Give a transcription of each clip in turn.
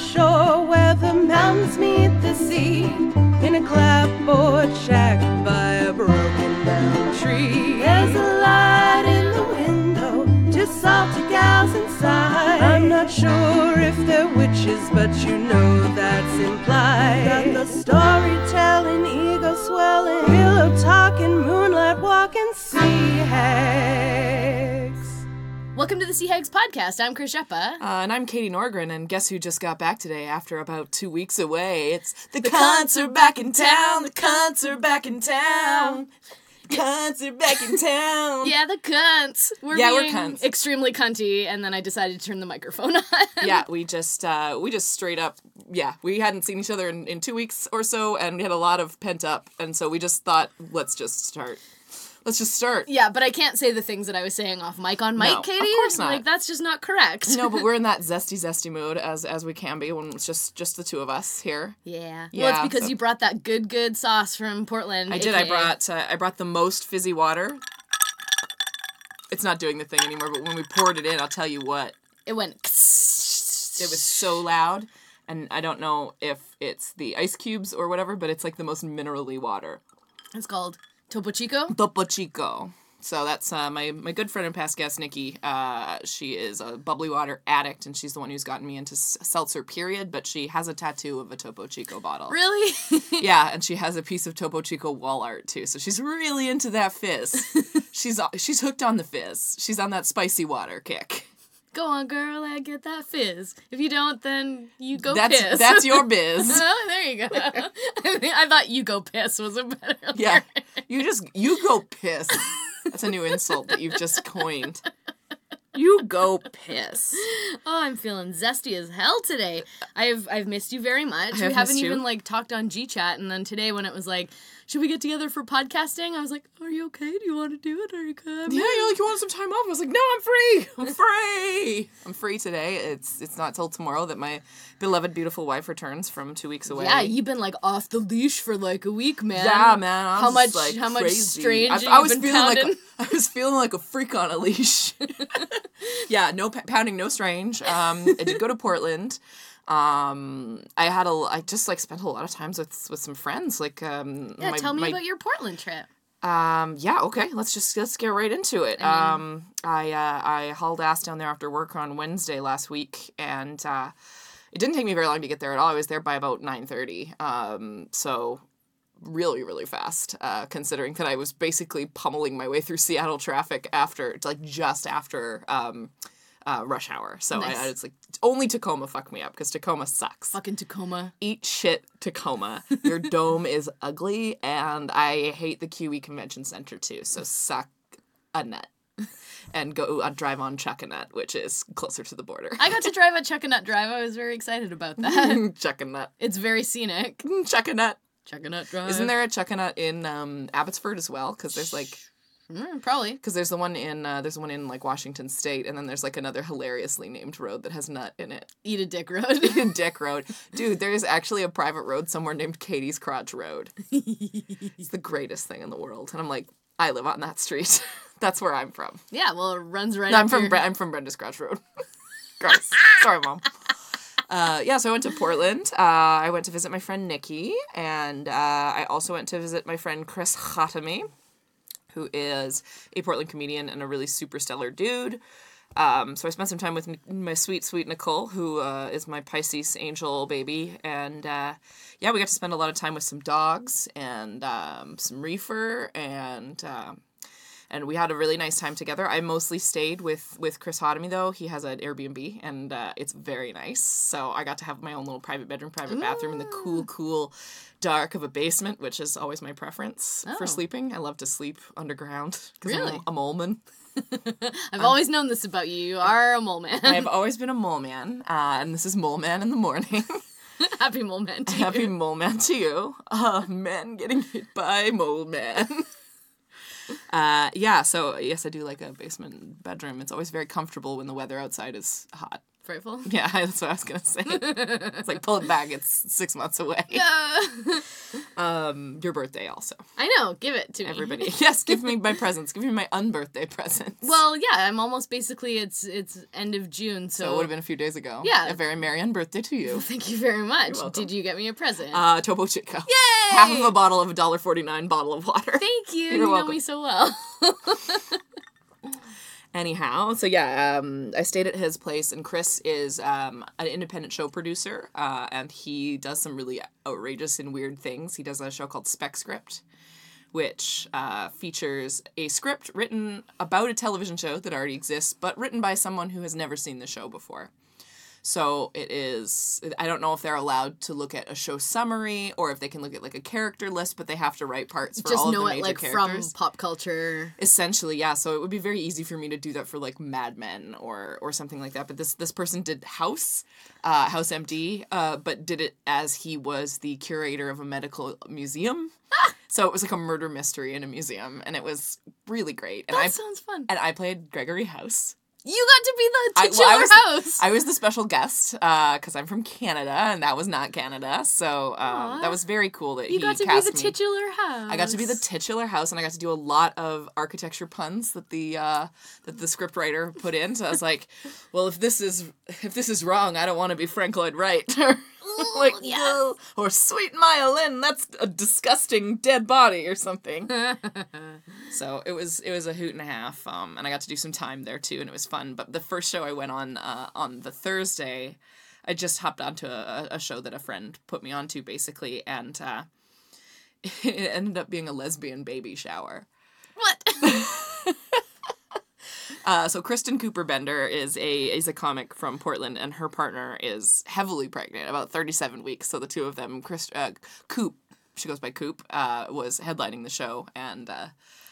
shore where the mountains meet the sea. In a clapboard shack by a broken down tree. There's a light in the window, just salty gals inside. I'm not sure if they're witches, but you know that's implied. Got the storytelling, ego swelling, pillow talking, moonlight walking, sea hags. Welcome to the Sea Hags podcast. I'm Chris Sheppa. Uh, and I'm Katie Norgren, and guess who just got back today after about two weeks away? It's the, cunts cunts are back in town. The cunts are back in town. Cunts are back in town. Yeah, the cunts. We're Yeah, we're being cunts. extremely cunty, and then I decided to turn the microphone on. Yeah, we just uh, we just straight up yeah we hadn't seen each other in, in two weeks or so, and we had a lot of pent up, and so we just thought let's just start. Let's just start. yeah, but I can't say the things that I was saying off mic on mic, No, of Katie. course not. Like that's just not correct. No, but we're in that zesty zesty mood as as we can be when it's just just the two of us here. Yeah. yeah well, it's because so- you brought that good, good sauce from Portland. I did. I brought uh, I brought the most fizzy water. It's not doing the thing anymore, but when we poured it in, I'll tell you what, It went. it was so loud, and I don't know if it's the ice cubes or whatever, but it's like the most minerally water. It's called Topo Chico. Topo Chico. So that's uh, my my good friend and past guest Nikki. Uh, she is a bubbly water addict, and she's the one who's gotten me into s- seltzer. Period. But she has a tattoo of a Topo Chico bottle. Really? Yeah, and she has a piece of Topo Chico wall art too. So she's really into that fizz. she's she's hooked on the fizz. She's on that spicy water kick. Go on, girl, and get that fizz. If you don't, then you go That's piss. that's your biz. Oh, there you go. I thought you go piss was a better. Yeah, you just you go piss. That's a new insult that you've just coined. You go piss. Oh, I'm feeling zesty as hell today. I've I've missed you very much. we have haven't missed you. even like talked on G chat, and then today when it was like, should we get together for podcasting? I was like, are you okay? Do you want to do it? Are you good? Yeah, you're like you want some time off. I was like, no, I'm free. I'm free. I'm free today. It's it's not till tomorrow that my beloved beautiful wife returns from two weeks away. Yeah, you've been like off the leash for like a week, man. Yeah, man. I How much? like how much strange? I, I was been feeling pounding? like I was feeling like a freak on a leash. yeah, no p- pounding, no strange. Um, I did go to Portland. Um, I had a, I just like spent a lot of times with with some friends. Like, um, yeah, my- tell me my- about your Portland trip. um, yeah, okay. Let's just let's get right into it. um, I uh, I hauled ass down there after work on Wednesday last week, and uh, it didn't take me very long to get there at all. I was there by about nine thirty. Um, so really really fast uh, considering that i was basically pummeling my way through seattle traffic after like just after um, uh, rush hour so Nice. I, I was like only tacoma fucked me up because tacoma sucks Fucking Tacoma. eat shit Tacoma. Your dome is ugly, and I hate the QE Convention Center too. So suck a nut and go uh, drive on Chuckanut, which is closer to the border. I got to drive a Chuckanut Drive. I was very excited about that. Chuckanut. it's very scenic. Chuckanut. Chuckanut Drive. Isn't there a Chuckanut in um, Abbotsford as well? Because there's like, Mm, probably. because there's the one in uh, there's one in like Washington State, and then there's like another hilariously named road that has nut in it. Eat a dick road. Eat a Dick Road, dude. There is actually a private road somewhere named Katie's Crotch Road. it's the greatest thing in the world, and I'm like, I live on that street. That's where I'm from. yeah, well, it runs right No, I'm from your- Bre- I'm from Brenda's Crotch Road. Gross. Sorry, mom. Uh, yeah, so I went to Portland. Uh, I went to visit my friend Nikki, and uh, I also went to visit my friend Chris Khatami, who is a Portland comedian and a really super stellar dude. Um, so I spent some time with my sweet, sweet Nicole, who uh, is my Pisces angel baby, and uh, yeah, we got to spend a lot of time with some dogs and um, some reefer, and um, and we had a really nice time together. I mostly stayed with with Chris Khatami though. He has an Airbnb, and uh, it's very nice. So I got to have my own little private bedroom, private bathroom in the cool, cool dark of a basement, which is always my preference Oh. for sleeping. I love to sleep underground because Really? I'm a mole man. I've always known this about you. You are a mole man. I've always been a mole man, uh, and this is Mole Man in the morning. Happy mole man. to you. Happy Mole Man to you. Uh, men getting hit by Mole Man. Uh, yeah, so yes, I do like a basement bedroom. It's always very comfortable when the weather outside is hot. Frightful. Yeah, that's what I was gonna say. it's like pull it back. It's six months away. Yeah. Um, your birthday also. I know. Give it to me. Everybody, yes, give me my presents. Give me my unbirthday presents. Well, yeah. I'm almost basically. It's it's end of June, so. so it would have been a few days ago. Yeah. A very merry unbirthday to you. Thank you very much. Did you get me a present? Uh, Topo Chico. Yay! Half of a bottle of a dollar forty nine bottle of water. Thank you. You're you know welcome. me so well. Anyhow, so yeah, um, I stayed at his place, and Chris is um, an independent show producer, uh, and he does some really outrageous and weird things. He does a show called Spec Script, which uh, features a script written about a television show that already exists, but written by someone who has never seen the show before. So it is. I don't know if they're allowed to look at a show summary or if they can look at like a character list, but they have to write parts for Just all of them. Just know the it like characters. from pop culture. Essentially, yeah. So it would be very easy for me to do that for like Mad Men or or something like that. But this this person did House, uh, House MD, uh, but did it as he was the curator of a medical museum. so it was like a murder mystery in a museum, and it was really great. And That I sounds fun. and I played Gregory House. You got to be the I- titular well, I was. I was the special guest because I'm from Canada, and that was not Canada. So um, that was very cool that you he got to be cast the me. titular house. I got to be the titular house, and I got to do a lot of architecture puns that the uh, that the scriptwriter put in. So I was like, "Well, if this is if this is wrong, I don't want to be Frank Lloyd Wright." like, yes. Or Sweet Maya Lin, that's a disgusting dead body or something. so it was it was a hoot and a half, um, and I got to do some time there too, and it was fun. But the first show I went on uh, on the Thursday, I just hopped onto a, a show that a friend put me onto, basically, and uh, it ended up being a lesbian baby shower. what? Uh, so Kristen Cooper Bender is a is a comic from Portland, and her partner is heavily pregnant, about thirty seven weeks. So the two of them, Chris uh, Coop, she goes by Coop, uh, was headlining the show, and uh,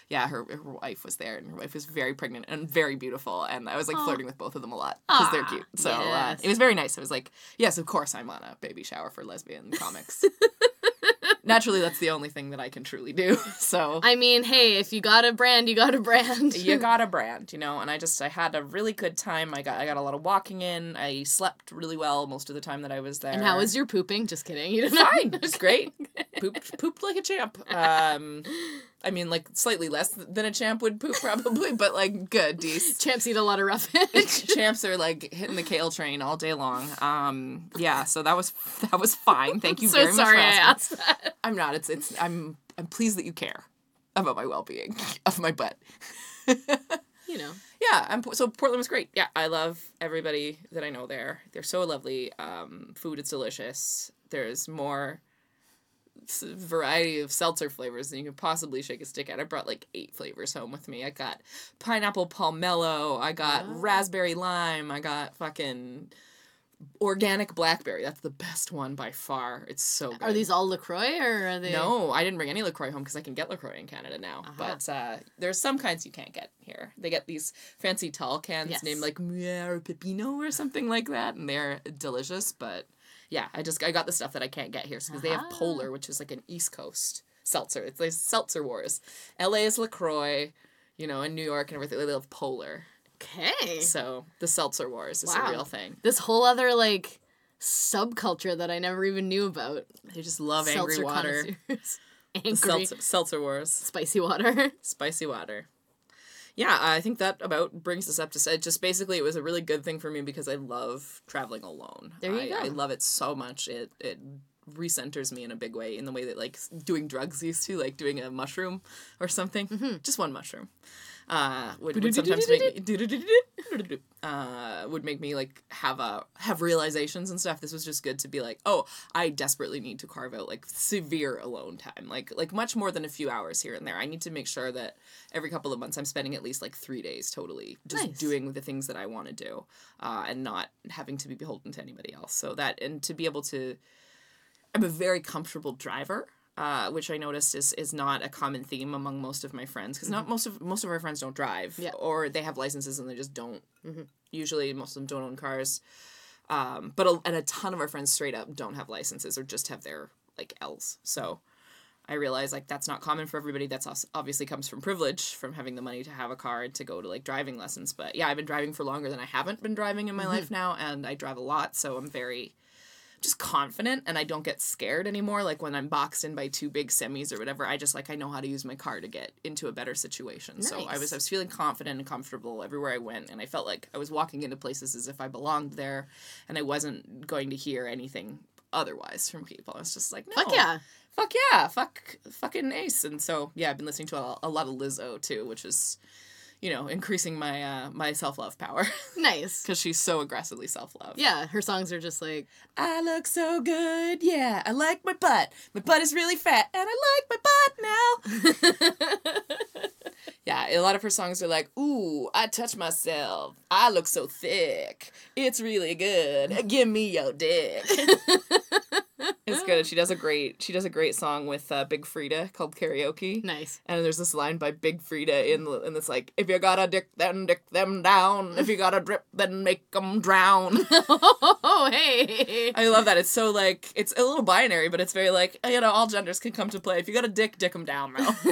yeah, her her wife was there, and her wife was very pregnant and very beautiful, and I was like flirting with both of them a lot because they're cute. So uh, it was very nice. I was like, yes, of course, I'm on a baby shower for lesbian comics. Naturally, that's the only thing that I can truly do. So I mean, hey, if you got a brand, you got a brand. you got a brand, you know, and I just I had a really good time. I got I got a lot of walking in. I slept really well most of the time that I was there. and how was your pooping? Just kidding. You didn't fine? It's great. Pooped pooped like a champ. Um, I mean, like slightly less than a champ would poop probably, but like good. Dece. Champs eat a lot of roughage. Champs are like hitting the kale train all day long. Um, yeah, so that was that was fine. Thank you so very sorry I much. for asking. asked that. I'm not. It's it's. I'm I'm pleased that you care about my well being of my butt. You know. yeah, I'm, so Portland was great. Yeah, I love everybody that I know there. They're so lovely. Um, food is delicious. There's more variety of seltzer flavors than you could possibly shake a stick at. I brought like eight flavors home with me. I got pineapple pomelo. I got Oh. raspberry lime. I got fucking organic blackberry. That's the best one by far. It's so good. Are these all LaCroix or are they? No, I didn't bring any LaCroix home because I can get LaCroix in Canada now. Uh-huh. But uh, there's some kinds you can't get here. They get these fancy tall cans Yes. named like Muir or Pepino or something like that, and they're delicious. But yeah, I just I got the stuff that I can't get here because they have Uh-huh. Polar, which is like an East Coast seltzer. It's like seltzer wars. L.A. is LaCroix, you know, in New York and everything. They love Polar. Okay. So the seltzer wars is Wow. a real thing. This whole other like subculture that I never even knew about. They just love angry water. Angry seltzer, seltzer wars. spicy water. spicy water. Yeah, I think that about brings us up to say just basically it was a really good thing for me because I love traveling alone. There you I, go. I love it so much. It it recenters me in a big way in the way that like doing drugs used to, like doing a mushroom or something. Mm-hmm. Just one mushroom. Uh, would, would sometimes make me uh, would make me like have a have realizations and stuff. This was just good to be like, oh, I desperately need to carve out like severe alone time, like like much more than a few hours here and there. I need to make sure that every couple of months I'm spending at least like three days totally just Nice. doing the things that I want to do, uh, and not having to be beholden to anybody else. So that and to be able to, I'm a very comfortable driver. Uh, which I noticed is is not a common theme among most of my friends because not most of most of our friends don't drive Yeah. or they have licenses and they just don't. Usually, most of them don't own cars. Um, but a, and a ton of our friends straight up don't have licenses or just have their like L's. So I realize like that's not common for everybody. That's obviously comes from privilege from having the money to have a car and to go to like driving lessons. But yeah, I've been driving for longer than I haven't been driving in my life now, and I drive a lot, so I'm very just confident and I don't get scared anymore. Like when I'm boxed in by two big semis or whatever, I just like I know how to use my car to get into a better situation. So I was I was feeling confident and comfortable everywhere I went, and I felt like I was walking into places as if I belonged there, and I wasn't going to hear anything otherwise from people. I was just like, no, Fuck yeah. fuck yeah, fuck, fucking ace. And so yeah, I've been listening to a, a lot of Lizzo too, which is, you know, increasing my uh, my self love power Nice. because she's so aggressively self love. Yeah, her songs are just like I look so good, yeah. I like my butt. My butt is really fat, and I like my butt now. yeah, a lot of her songs are like, "Ooh, I touch myself. I look so thick. It's really good. Give me your dick." good. She does a great. She does a great song with uh, Big Freedia called Karaoke. nice. And there's this line by Big Freedia in the, and it's like, if you got a dick, then dick them down. If you got a drip, then make them drown. Oh hey. I love that. It's so like it's a little binary, but it's very like you know all genders can come to play. If you got a dick, dick them down now.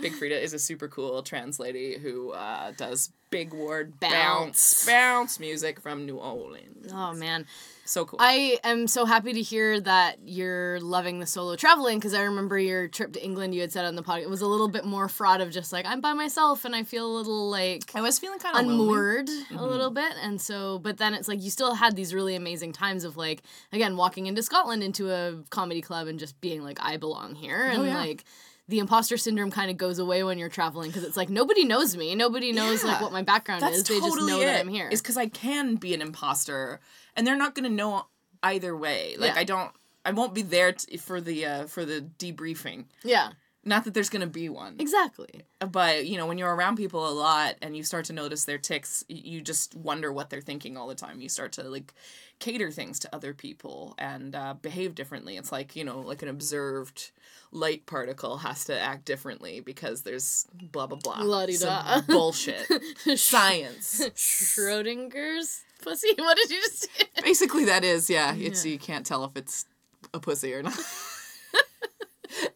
Big Freedia is a super cool trans lady who uh, does big word bounce Bounce. bounce music from New Orleans. Oh man. So cool. I am so happy to hear that you're loving the solo traveling because I remember your trip to England you had said on the podcast it was a little bit more fraught of just like I'm by myself and I feel a little like I was feeling kind of unmoored a mm-hmm. little bit and so but then it's like you still had these really amazing times of like again walking into Scotland into a comedy club and just being like I belong here oh, and Oh, yeah. like the imposter syndrome kind of goes away when you're traveling because it's like nobody knows me nobody knows like what my background is they just know it. that I'm here Is because I can be an imposter, and they're not gonna know either way. Like Yeah. I don't. I won't be there t- for the uh, for the debriefing. yeah Not that there's gonna be one. exactly. But you know when you're around people a lot and you start to notice their ticks you just wonder what they're thinking all the time. You start to like cater things to other people and uh, behave differently. It's like you know like an observed light particle has to act differently because there's blah blah blah. La-di-da. some bullshit. Science. Schrodinger's pussy. What did you just say? basically that is yeah. It's you can't tell if it's a pussy or not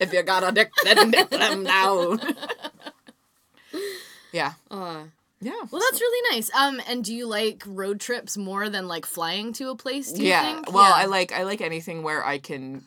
if you got a dick then dick them down yeah Uh, yeah well, that's really nice. Um, and do you like road trips more than like flying to a place? Do you yeah. think? Well, Yeah. I like I like anything where I can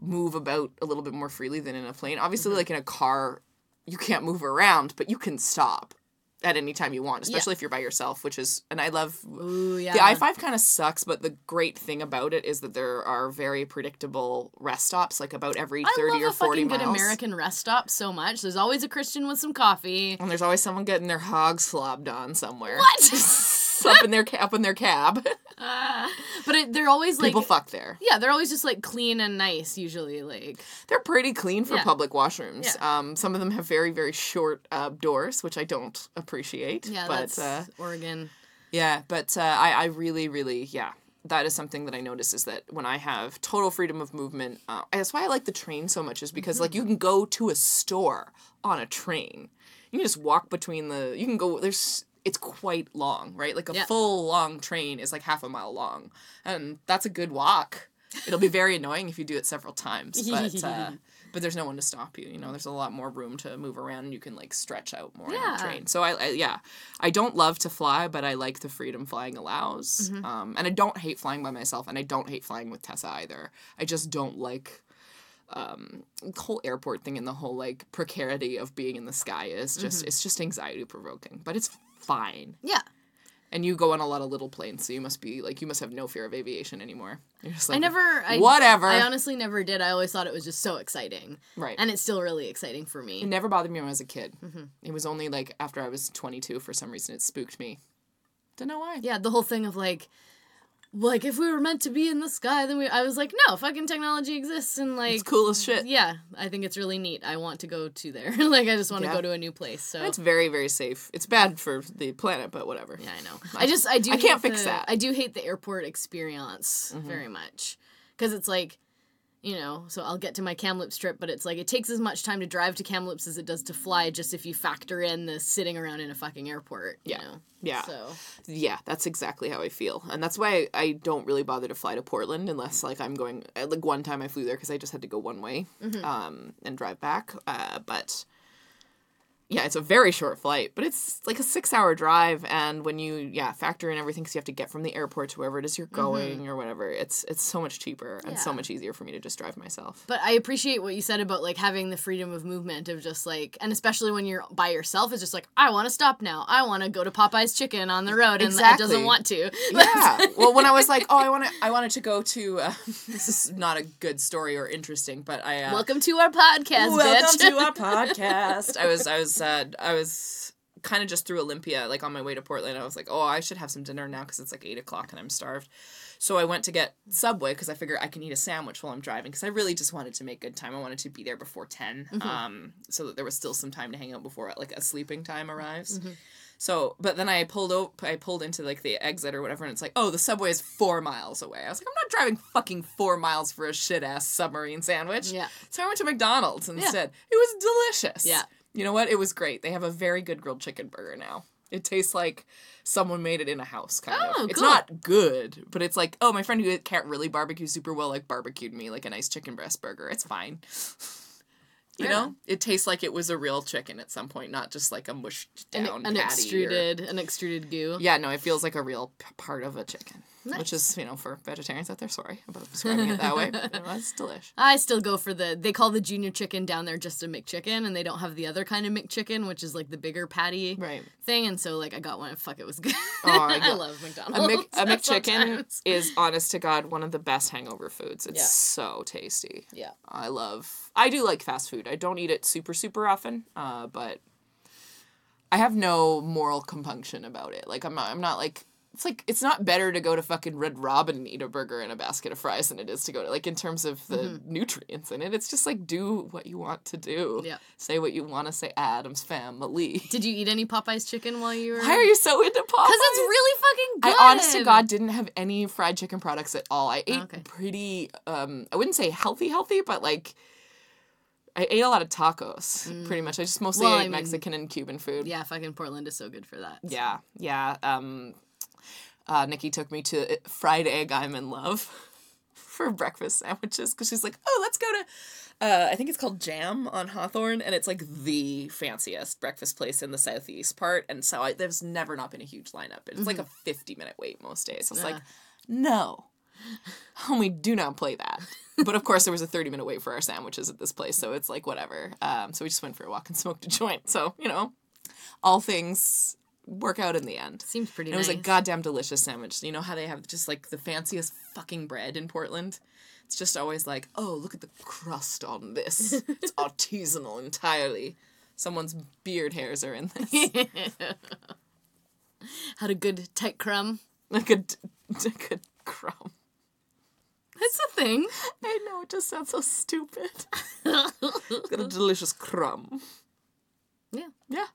move about a little bit more freely than in a plane. Obviously, Mm-hmm. like in a car, you can't move around, but you can stop at any time you want, especially if you're by yourself, which is and I love Ooh, yeah. the I five kind of sucks, but the great thing about it is that there are very predictable rest stops, like about every I thirty love or a forty fucking miles. good American rest stop so much. There's always a Christian with some coffee. and there's always someone getting their hog slobbed on somewhere. What? up in their up in their cab. but it, they're always like, People fuck there. yeah, they're always just like clean and nice. Usually, like, They're pretty clean for Yeah. public washrooms. Yeah. Um, some of them have very, very short uh, doors, which I don't appreciate. yeah, but that's uh, Oregon. yeah, but uh, I, I really, really, yeah, that is something that I notice is that when I have total freedom of movement, uh, that's why I like the train so much, is because Mm-hmm. like you can go to a store on a train. You can just walk between the. You can go. There's. It's quite long, right? Like a Yeah. full long train is like half a mile long, and that's a good walk. It'll be very annoying if you do it several times, but uh, but there's no one to stop you. You know, there's a lot more room to move around, and you can like stretch out more on Yeah. the train. So I, I yeah, I don't love to fly, but I like the freedom flying allows. Mm-hmm. Um, and I don't hate flying by myself, and I don't hate flying with Tessa either. I just don't like um the whole airport thing and the whole like precarity of being in the sky is Mm-hmm. just it's just anxiety provoking but it's fine Yeah. and you go on a lot of little planes so you must be like you must have no fear of aviation anymore you're just like I never. I, whatever I honestly never did. I always thought it was just so exciting, right and it's still really exciting for me. It never bothered me when I was a kid. Mm-hmm. It was only like after I was 22 for some reason it spooked me. Don't know why. Yeah, the whole thing of like, like if we were meant to be in the sky, then we. I was like, no, fucking technology exists, and like, It's cool as shit. yeah, I think it's really neat. I want to go to there. like, I just want to go to a new place. So It's very very safe. It's bad for the planet, but whatever. yeah, I know. I just I do. I can't fix the- that. Mm-hmm. I do hate the airport experience very much because it's like. You know, so I'll get to my Kamloops trip, but it's like it takes as much time to drive to Kamloops as it does to fly, just if you factor in the sitting around in a fucking airport. You Yeah. know? Yeah. So Yeah, that's exactly how I feel, and that's why I, I don't really bother to fly to Portland unless like I'm going. Like one time I flew there because I just had to go one way, um, and drive back. Uh, but yeah, it's a very short flight, but it's like a six hour drive, and when you yeah factor in everything, because you have to get from the airport to wherever it is you're going or whatever, it's it's so much cheaper and so much easier for me to just drive myself. But I appreciate what you said about like having the freedom of movement of just like, and especially when you're by yourself, it's just like I want to stop now. I want to go to Popeye's Chicken on the road, and that Exactly. doesn't want to. yeah. Well, when I was like, oh, I want to, I wanted to go to. Uh, this is not a good story or interesting, but I. Uh, Welcome to our podcast, Welcome bitch. to our podcast. I was, I was, uh, I was kind of just through Olympia, like on my way to Portland. I was like, oh, I should have some dinner now because it's like eight o'clock and I'm starved. So I went to get Subway because I figured I can eat a sandwich while I'm driving because I really just wanted to make good time. I wanted to be there before 10 um, so that there was still some time to hang out before like a sleeping time arrives. So, but then I pulled op- I pulled into like the exit or whatever, and it's like, oh, the subway is four miles away. I was like, I'm not driving fucking four miles for a shit ass submarine sandwich. Yeah. So I went to McDonald's instead. It was delicious. Yeah. You know what? It was great. They have a very good grilled chicken burger now. It tastes like someone made it in a house, kind Oh, of. It's cool. not good, but it's like, oh, my friend who can't really barbecue super well, like barbecued me like a nice chicken breast burger. It's fine. You Right know, it tastes like it was a real chicken at some point, not just like a mushed an, down an patty or- extruded, an extruded goo. yeah, no, it feels like a real p- part of a chicken, Nice. which is you know for vegetarians out there. Sorry about describing it that way. But, you know, delish. I still go for the. They call the junior chicken down there just a McChicken, and they don't have the other kind of McChicken, which is like the bigger patty Right. thing. And so like I got one. and Fuck, it was good. Oh, I I, love A, McDonald's. Mc, a McChicken is honest to God one of the best hangover foods. It's Yeah. so tasty. Yeah. I love. I do like fast food. I don't eat it super super often, uh, but I have no moral compunction about it. Like I'm not. I'm not like. It's like it's not better to go to fucking Red Robin and eat a burger and a basket of fries than it is to go to like in terms of the Mm-hmm. nutrients in it. It's just like do what you want to do. Yeah. Say what you want to say. Adam's family. Did you eat any Popeyes chicken while you were? Why are you so into Popeyes? Because it's really fucking good. I honest to God didn't have any fried chicken products at all. I ate Oh, Okay. pretty um I wouldn't say healthy healthy, but like I ate a lot of tacos, pretty much. I just mostly Well, ate I mean, Mexican and Cuban food. Yeah, fucking Portland is so good for that. Yeah, yeah. Um, uh, Nikki took me to fried egg. I'm in love for breakfast sandwiches because she's like, oh, let's go to. Uh, I think it's called Jam on Hawthorne, and it's like the fanciest breakfast place in the southeast part. And so I, there's never not been a huge lineup. It's like a 50 minute wait most days. I was like, Uh. no, homie, do not play that. But of course, there was a 30 minute wait for our sandwiches at this place, so it's like whatever. Um, so we just went for a walk and smoked a joint. So, you know, all things work out in the end. Seems pretty And it was a goddamn delicious sandwich. You know how they have just like the fanciest fucking bread in Portland? It's just always like, oh, look at the crust on this. It's artisanal entirely. Someone's beard hairs are in this. Had a good tight crumb. like a, d- a good crumb. That's a thing. I know, it just sounds so stupid. Got a delicious crumb. Yeah. Yeah.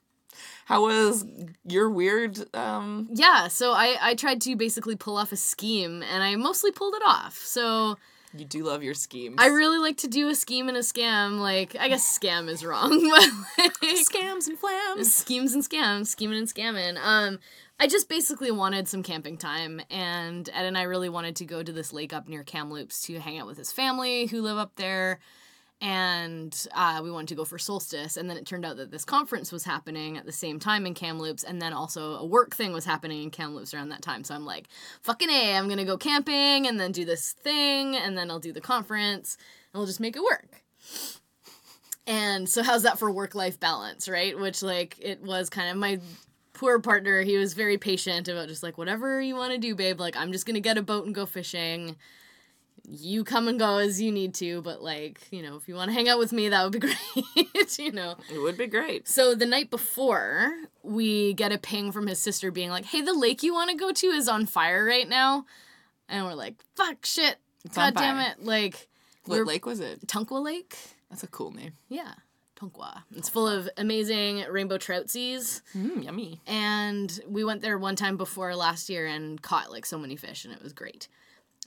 How was your weird um Yeah, so I, I tried to basically pull off a scheme and I mostly pulled it off. So you do love your schemes. I really like to do a scheme and a scam. Like, I guess scam is wrong, but like, scams and flams. schemes and scams, scheming and scamming. Um, I just basically wanted some camping time, and Ed and I really wanted to go to this lake up near Kamloops to hang out with his family who live up there. And uh, we wanted to go for solstice, and then it turned out that this conference was happening at the same time in Kamloops, and then also a work thing was happening in Kamloops around that time. So I'm like, fucking a, I'm gonna go camping, and then do this thing, and then I'll do the conference, and we'll just make it work. And so how's that for work life balance, right? Which like it was kind of my poor partner, he was very patient about just like whatever you want to do, babe. Like I'm just to get a boat and go fishing. You come and go as you need to, but like, you know, if you want to hang out with me, that would be great, you know. It would be great. So the night before, we get a ping from his sister being like, "Hey, the lake you want to go to is on fire right now." And we're like, "Fuck shit. It's God damn it." Like What lake was it? Tunkwa Lake? That's a cool name. Yeah, Tunkwa. It's full of amazing rainbow trout seas. Mm, yummy. And we went there one time before last year and caught like so many fish, and it was great.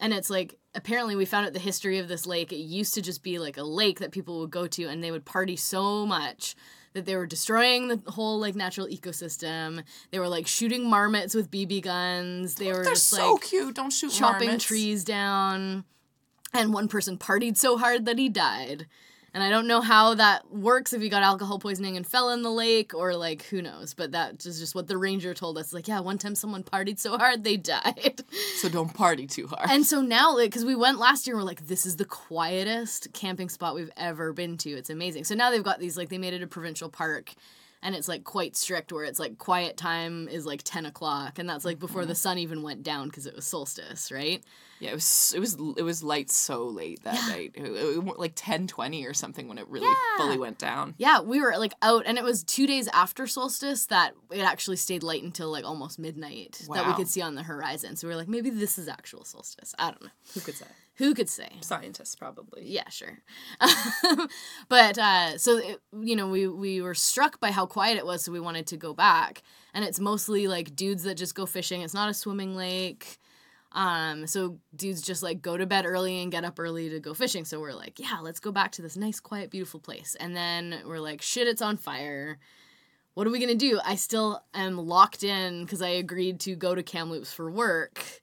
And it's like apparently we found out the history of this lake. It used to just be like a lake that people would go to, and they would party so much that they were destroying the whole like natural ecosystem. They were like shooting marmots with BB guns. They were They're just so like cute. Don't shoot chopping marmots. trees down. And one person partied so hard that he died. And I don't know how that works if he got alcohol poisoning and fell in the lake or like who knows. But that is just what the ranger told us. Like, yeah, one time someone partied so hard they died. So don't party too hard. And so now, like, because we went last year, we're like, this is the quietest camping spot we've ever been to. It's amazing. So now they've got these, like, they made it a provincial park, and it's like quite strict, where it's like quiet time is like ten o'clock, and that's like before Mm-hmm. the sun even went down because it was solstice, right? yeah, it was it was it was light so late that night. It, it, it- like 10, 20 or something when it really Yeah. fully went down. Yeah, we were like out, and it was two days after solstice that it actually stayed light until like almost midnight that we could see on the horizon. So we were like, maybe this is actual solstice. I don't know. Who could say? Who could say? Scientists probably. Yeah, sure. but uh, so it, you know, we we were struck by how quiet it was, so we wanted to go back. And it's mostly like dudes that just go fishing. It's not a swimming lake. Um, so dudes just like go to bed early and get up early to go fishing. So we're like, yeah, let's go back to this nice, quiet, beautiful place. And then we're like, shit, it's on fire. What are we gonna do? I still am locked in because I agreed to go to Kamloops for work.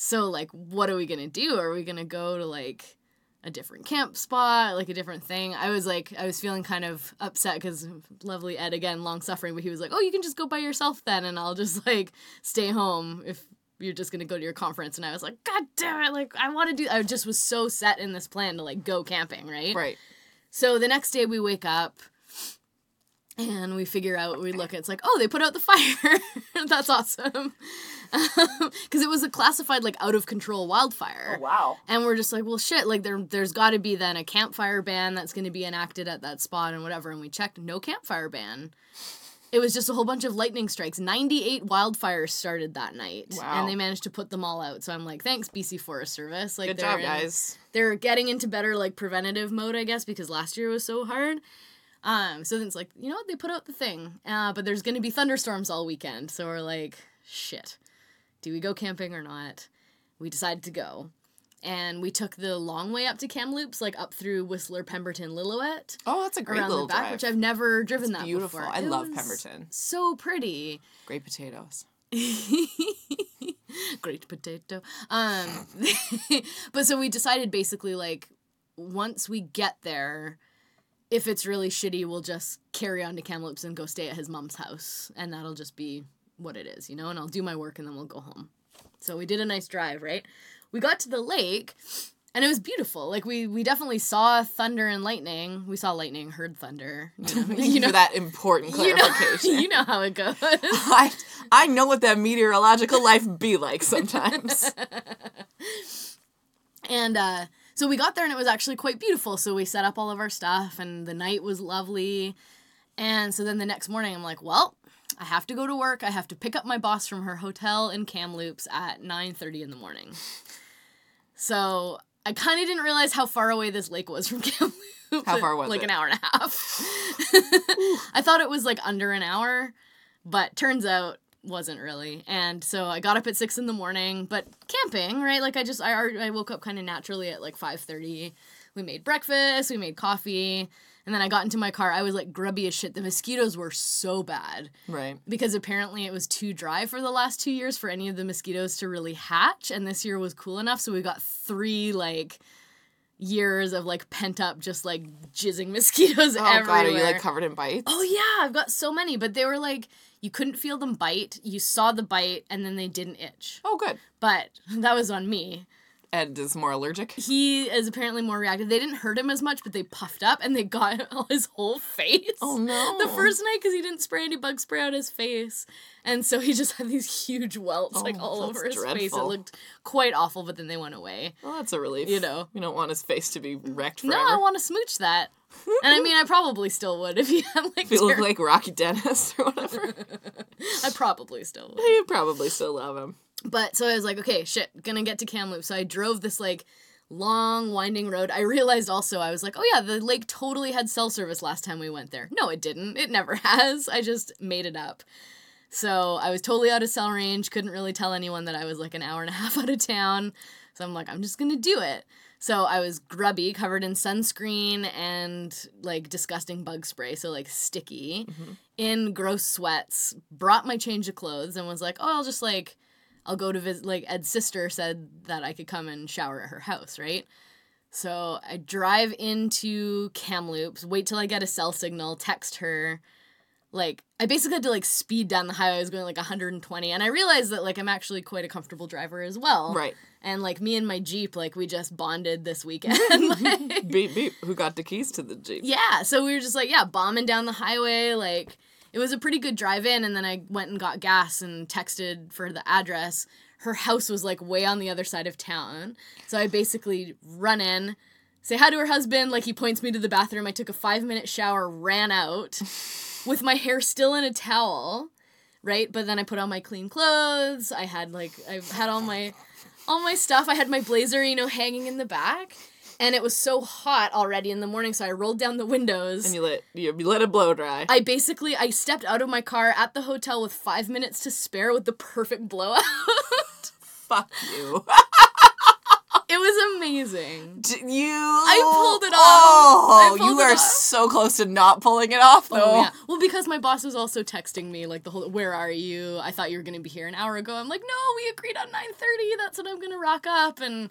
So like, what are we gonna do? Are we gonna go to like a different camp spot, like a different thing? I was like, I was feeling kind of upset because lovely Ed again, long suffering, but he was like, oh, you can just go by yourself then, and I'll just like stay home if you're just gonna go to your conference. And I was like, God damn it! Like I want to do. I just was so set in this plan to like go camping, right? Right. So the next day we wake up and we figure out, we look, it's like, oh, they put out the fire. That's awesome. Because it was a classified, like, out of control wildfire. Oh, wow. And we're just like, well, shit, like, there, there's got to be then a campfire ban that's going to be enacted at that spot and whatever. And we checked, no campfire ban. It was just a whole bunch of lightning strikes. 98 wildfires started that night. Wow. And they managed to put them all out. So I'm like, thanks, BC Forest Service. Like, Good job, in- guys. they're getting into better like preventative mode, I guess, because last year was so hard. Um, so then it's like, you know what, they put out the thing. Uh, but there's gonna be thunderstorms all weekend. So we're like, shit. Do we go camping or not? We decided to go. And we took the long way up to Kamloops, like up through Whistler, Pemberton, Lillooet, Oh, that's a great around little the back, drive. which I've never driven It's that beautiful. before. I It love Pemberton. So pretty. Great potatoes. Great potato. Um, but so we decided basically like once we get there, if it's really shitty, we'll just carry on to Kamloops and go stay at his mom's house, and that'll just be what it is, you know. And I'll do my work, and then we'll go home. So we did a nice drive, right? We got to the lake, and it was beautiful. Like we we definitely saw thunder and lightning. We saw lightning, heard thunder. You know, for that important you know, clarification. you know how it goes. I, I know what that meteorological life be like sometimes. And uh, so we got there and it was actually quite beautiful. So we set up all of our stuff and the night was lovely. And so then the next morning I'm like, well, I have to go to work. I have to pick up my boss from her hotel in Kamloops at 9:30 in the morning. So I kind of didn't realize how far away this lake was from Kamloops. How far was it? like it? an hour and a half. I thought it was like under an hour, but turns out wasn't really. And so I got up at six in the morning, but camping, right? Like I just I already- I woke up kind of naturally at like five thirty. We made breakfast, we made coffee, and then I got into my car. I was like grubby as shit. The mosquitoes were so bad right. because apparently it was too dry for the last two years for any of the mosquitoes to really hatch, and this year was cool enough, so we got three like years of like pent up just like jizzing mosquitoes Oh everywhere. god, are you like covered in bites? Oh yeah, I've got so many, but they were like you couldn't feel them bite. You saw the bite and then they didn't itch. Oh good. But that was on me. Ed is more allergic. He is apparently more reactive. They didn't hurt him as much, but they puffed up and they got his whole face. Oh no. The first night because he didn't spray any bug spray on his face, and so he just had these huge welts like Oh, all over his face. It looked quite awful, but then they went away. Well, that's a relief. You know. You don't want his face to be wrecked forever. No, I want to smooch that, and I mean, I probably still would if he had like. if you look like Rocky Dennis or whatever. I probably still would. you probably still love him. But so I was like, okay, shit, gonna get to Kamloops. So I drove this like long winding road. I realized also I was like, oh yeah, the lake totally had cell service last time we went there. No, it didn't. It never has. I just made it up. So I was totally out of cell range, couldn't really tell anyone that I was like an hour and a half out of town. So I'm like, I'm just gonna do it. So I was grubby, covered in sunscreen and like disgusting bug spray, so like sticky, mm-hmm. in gross sweats, brought my change of clothes and was like, oh, I'll just like, I'll go to visit. Like Ed's sister said that I could come and shower at her house, right? So I drive into Kamloops, wait till I get a cell signal, text her. Like I basically had to like speed down the highway. I was going like 120, and I realized that like I'm actually quite a comfortable driver as well. Right. And like me and my Jeep, like we just bonded this weekend. like, Beep beep. Who got the keys to the Jeep? yeah, so we were just like, yeah, bombing down the highway. Like, it was a pretty good drive in, and then I went and got gas and texted for the address. Her house was like way on the other side of town. So I basically run in, say hi to her husband. Like, he points me to the bathroom. I took a five minute shower, ran out with my hair still in a towel, right? But then I put on my clean clothes. I had like, I had all my. All my stuff. I had my blazer, you know, hanging in the back and it was so hot already in the morning so i rolled down the windows And you let you, you let it blow dry. i basically i stepped out of my car at the hotel with five minutes to spare with the perfect blowout Fuck you. it was amazing D- you. I pulled it off. Oh, you are so close to not pulling it off, though. Oh, yeah. Well, because my boss was also texting me like the whole, "Where are you? I thought you were gonna be here an hour ago." I'm like, "No, we agreed on 9:30. That's when I'm gonna rock up." And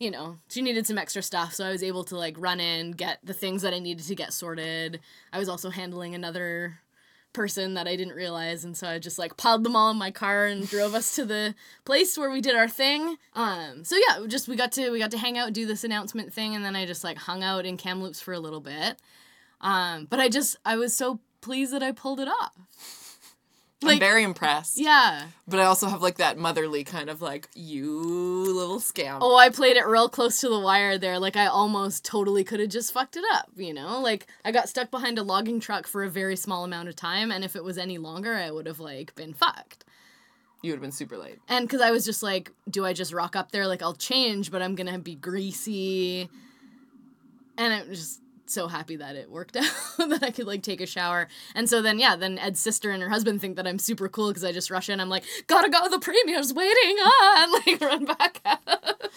you know, she needed some extra stuff, so I was able to like run in, get the things that I needed to get sorted. I was also handling another person that I didn't realize, and so I just like piled them all in my car and drove us to the place where we did our thing. Um, so yeah, just we got to we got to hang out, do this announcement thing, and then I just like hung out in Kamloops for a little bit. Um, but I just I was so pleased that I pulled it off. I'm very impressed. Yeah. But I also have like that motherly kind of like, you little scam. Oh, I played it real close to the wire there. Like I almost totally could have just fucked it up, you know? Like I got stuck behind a logging truck for a very small amount of time and if it was any longer, I would have like been fucked. You would have been super late. And cuz I was just like, do I just rock up there like I'll change, but I'm going to be greasy. And I'm just so happy that it worked out that I could like take a shower. And so then yeah, then Ed's sister and her husband think that I'm super cool because I just rush in. I'm like, gotta go, the premier's waiting on. Like run back out.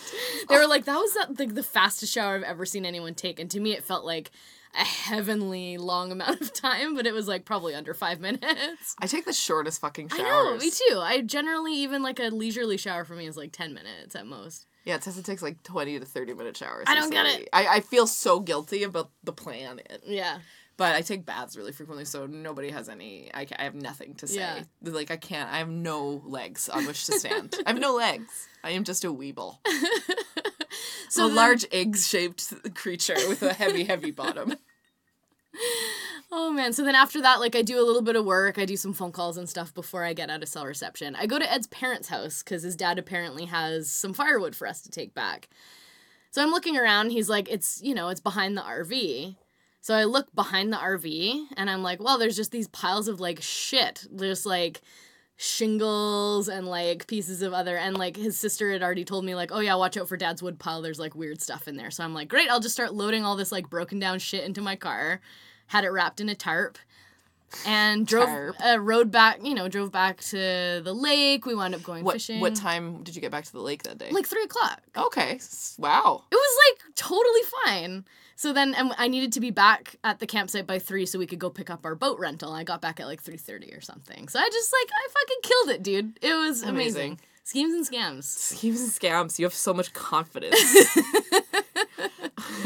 They were like, that was the, like the fastest shower I've ever seen anyone take. And to me, it felt like a heavenly long amount of time, but it was like probably under five minutes. I take the shortest fucking showers. I know, me too. I generally even like a leisurely shower for me is like ten minutes at most. Yeah, Tessa takes like 20 to 30 minute showers. I don't get it. I, I feel so guilty about the planet. Yeah. But I take baths really frequently, so nobody has any. I, I have nothing to say. Yeah. Like, I can't. I have no legs on which to stand. I have no legs. I am just a weeble. So a then- large egg shaped creature with a heavy, heavy bottom. Oh man. So then after that, like I do a little bit of work, I do some phone calls and stuff before I get out of cell reception. I go to Ed's parents' house because his dad apparently has some firewood for us to take back. So I'm looking around, he's like, it's you know, it's behind the RV. So I look behind the RV and I'm like, well, there's just these piles of like shit. There's like shingles and like pieces of other and like his sister had already told me like oh yeah watch out for dad's wood pile there's like weird stuff in there so i'm like great i'll just start loading all this like broken down shit into my car had it wrapped in a tarp and drove Tarp. uh, rode back you know drove back to the lake we wound up going What fishing what time did you get back to the lake that day? like three o'clock okay, wow. it was like totally fine. So then and I needed to be back at the campsite by three so we could go pick up our boat rental. I got back at like three thirty or something. So I just like I fucking killed it, dude. It was amazing. Amazing. Schemes and scams. Schemes and scams. You have so much confidence.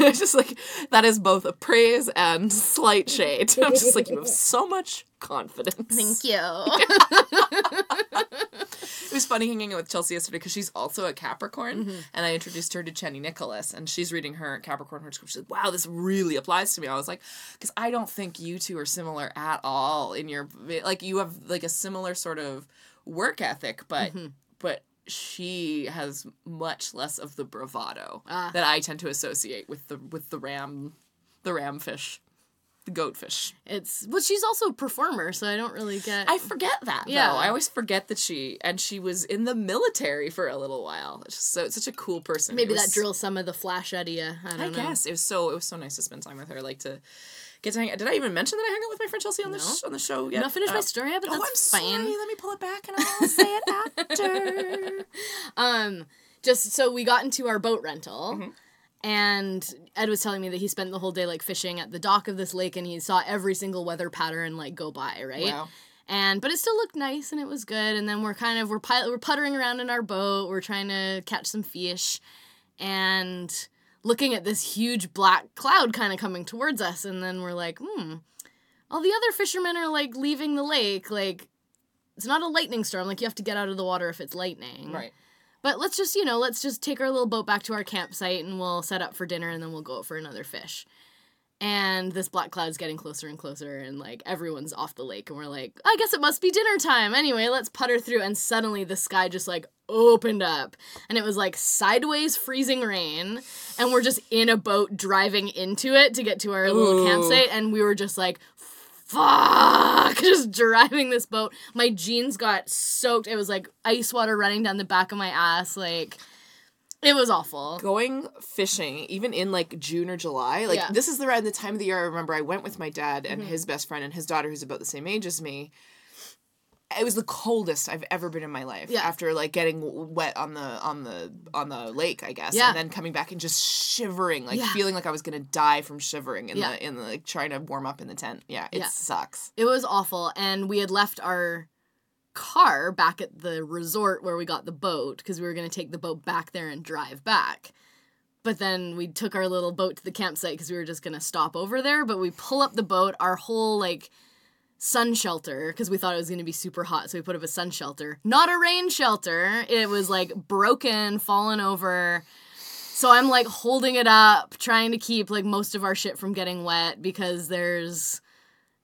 it's just like that is both a praise and slight shade. I'm just like you have so much confidence. Thank you. It was funny hanging out with Chelsea yesterday because she's also a Capricorn, mm-hmm. and I introduced her to Chani Nicholas, and she's reading her Capricorn horoscope. She's like, "Wow, this really applies to me." I was like, "Because I don't think you two are similar at all in your like you have like a similar sort of work ethic, but mm-hmm. but." She has much less of the bravado Ah. that I tend to associate with the with the ram, the ramfish, the goatfish. it's well she's also a performer, so I don't really get I forget that Yeah. though. I always forget that she and she was in the military for a little while. It's so it's such a cool person. maybe It that drills some of the flash out of you. I don't I know. guess it was so it was so nice to spend time with her. Like to, get to hang. Did I even mention that I hang out with my friend Chelsea on the sh- on the show? Yet? Not finished my Uh, story yet, but Oh, I'm that's sorry. Let me pull it back and I'll say it after. Um, just so we got into our boat rental. Mm-hmm. And Ed was telling me that he spent the whole day like fishing at the dock of this lake and he saw every single weather pattern like go by, right? Wow. And but it still looked nice and it was good. And then we're kind of we're we're puttering around in our boat. We're trying to catch some fish, and looking at this huge black cloud kind of coming towards us. And then we're like, hmm, all the other fishermen are like leaving the lake. Like it's not a lightning storm. Like you have to get out of the water if it's lightning. Right. But let's just, you know, let's just take our little boat back to our campsite and we'll set up for dinner and then we'll go out for another fish. And this black cloud's getting closer and closer, and like everyone's off the lake, and we're like, I guess it must be dinner time. Anyway, let's putter through. And suddenly the sky just like opened up, and it was like sideways freezing rain. And we're just in a boat driving into it to get to our little campsite, and we were just like, fuck just driving this boat my jeans got soaked it was like ice water running down the back of my ass like it was awful Going fishing, even in like June or July, like Yeah. Mm-hmm. this is the right the time of the year. I remember I went with my dad and his best friend and his daughter, who's about the same age as me. It was the coldest I've ever been in my life. Yeah. After like getting wet on the on the on the lake, I guess. Yeah. And then coming back and just shivering, like Yeah. feeling like I was gonna die from shivering in Yeah. the in the like trying to warm up in the tent. Yeah, it sucks. it was awful and we had left our car back at the resort where we got the boat because we were going to take the boat back there and drive back. But then we took our little boat to the campsite because we were just going to stop over there but we pull up the boat our whole like sun shelter because we thought it was going to be super hot so we put up a sun shelter. Not a rain shelter. It was like broken fallen over. So i'm like holding it up trying to keep like most of our shit from getting wet because there's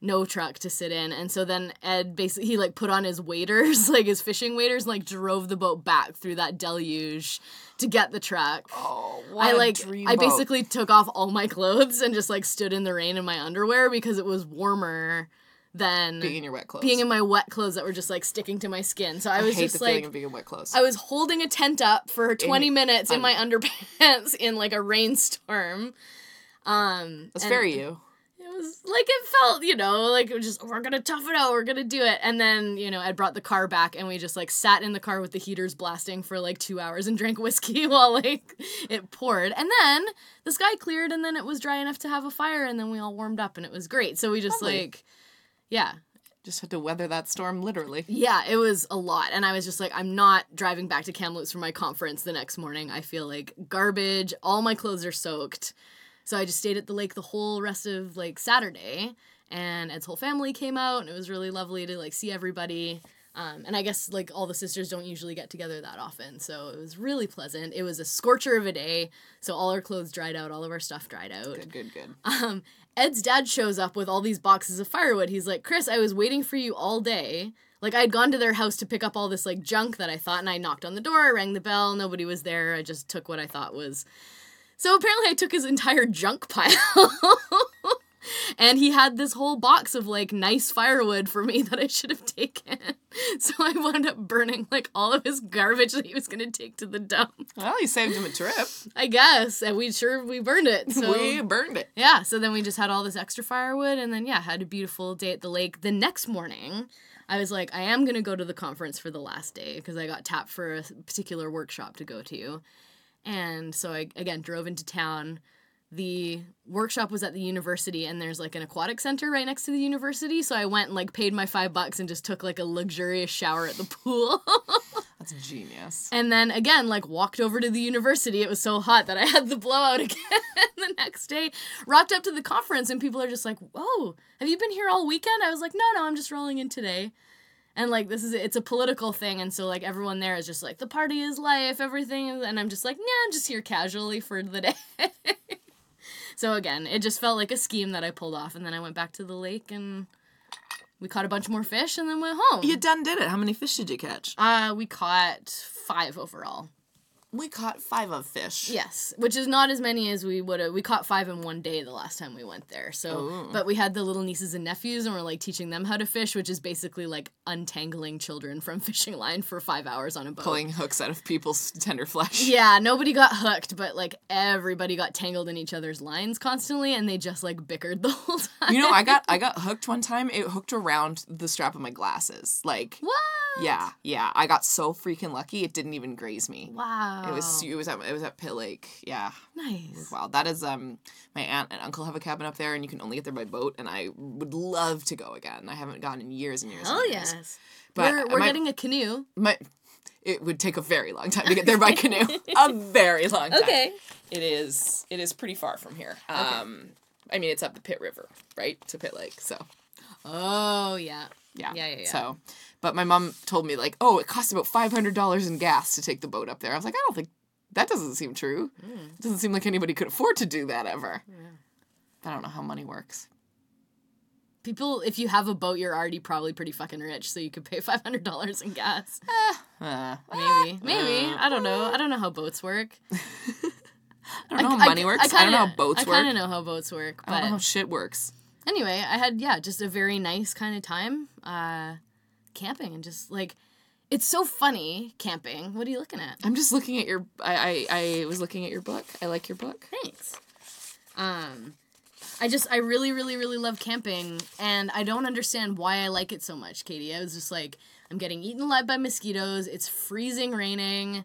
no truck to sit in and so then ed basically he like put on his waders like his fishing waders and like drove the boat back through that deluge to get the truck Oh, I like I basically took off all my clothes and just like stood in the rain in my underwear because it was warmer than being in your wet clothes. being in my wet clothes that were just like sticking to my skin. So I I was just like being in wet clothes. I was holding a tent up for 20 minutes in my underpants in like a rainstorm. Um That's and- very you. Like it felt, you know, like it was just we're gonna tough it out, we're gonna do it. And then, you know, Ed brought the car back and we just like sat in the car with the heaters blasting for like two hours and drank whiskey while like it poured. And then the sky cleared and then it was dry enough to have a fire and then we all warmed up and it was great. So we just Lovely. like yeah. Just had to weather that storm literally. Yeah, it was a lot. And I was just like, I'm not driving back to Kamloops for my conference the next morning. I feel like garbage. All my clothes are soaked. So I just stayed at the lake the whole rest of like Saturday. And Ed's whole family came out and it was really lovely to like see everybody. Um, and I guess like all the sisters don't usually get together that often. So it was really pleasant. It was a scorcher of a day. So all our clothes dried out, all of our stuff dried out. Good, good, good. Um, Ed's dad shows up with all these boxes of firewood. He's like, Chris, I was waiting for you all day. Like, I had gone to their house to pick up all this, like, junk that I thought, and I knocked on the door, I rang the bell, nobody was there. I just took what I thought was. So apparently, I took his entire junk pile. and he had this whole box of, like, nice firewood for me that I should have taken. So I wound up burning, like, all of his garbage that he was going to take to the dump. Well, you saved him a trip. I guess. And we sure, we burned it. So. we burned it. Yeah, so then we just had all this extra firewood and then yeah, had a beautiful day at the lake. The next morning, I was like I am going to go to the conference for the last day because I got tapped for a particular workshop to go to. And so I again drove into town. The workshop was at the university and there's like an aquatic center right next to the university, so I went and like paid my 5 bucks and just took like a luxurious shower at the pool. That's genius. And then again, like walked over to the university. It was so hot that I had the blowout again the next day. Rocked up to the conference, and people are just like, "Whoa, have you been here all weekend?" I was like, "No, no, I'm just rolling in today." And like this is it's a political thing, and so like everyone there is just like the party is life, everything, and I'm just like, "Nah, I'm just here casually for the day." so again, it just felt like a scheme that I pulled off, and then I went back to the lake and we caught a bunch more fish, and then went home. You done did it. How many fish did you catch? Uh, we caught five overall. We caught five of fish. Yes, which is not as many as we would have. We caught five in one day the last time we went there. So, Ooh. but we had the little nieces and nephews, and we're like teaching them how to fish, which is basically like untangling children from fishing line for five hours on a boat. Pulling hooks out of people's tender flesh. Yeah, nobody got hooked, but like everybody got tangled in each other's lines constantly, and they just like bickered the whole time. You know, I got I got hooked one time. It hooked around the strap of my glasses. Like what? yeah, yeah. I got so freaking lucky. It didn't even graze me. Wow. It was it was at it was at Pitt Lake. Yeah. nice. Wow, that is um my aunt and uncle have a cabin up there and you can only get there by boat and I would love to go again. I haven't gone in years and years. Oh years. yes. But we're we're my- getting a canoe. My it would take a very long time to get there by canoe. a very long time. Okay. It is it is pretty far from here. Um I mean it's up the Pitt River, right? To Pitt Lake. So Oh yeah. yeah. Yeah, yeah, yeah. So but my mom told me like, oh, it costs about five hundred dollars in gas to take the boat up there. I was like, I don't think that doesn't seem true. It doesn't seem like anybody could afford to do that ever. I don't know how money works. People, if you have a boat, you're already probably pretty fucking rich, so you could pay five hundred dollars in gas. Uh, Maybe, maybe. I don't know. I don't know how boats work. I don't know how money works. I, don't know how boats I work. kind of know how boats work, I don't know how shit works. anyway, I had yeah, just a very nice kind of time uh, camping and just like it's so funny camping. What are you looking at? I'm just looking at your. I, I I was looking at your book. I like your book. Thanks. Um, I just I really really really love camping, and I don't understand why I like it so much, Katie. I was just like, I'm getting eaten alive by mosquitoes. It's freezing, raining.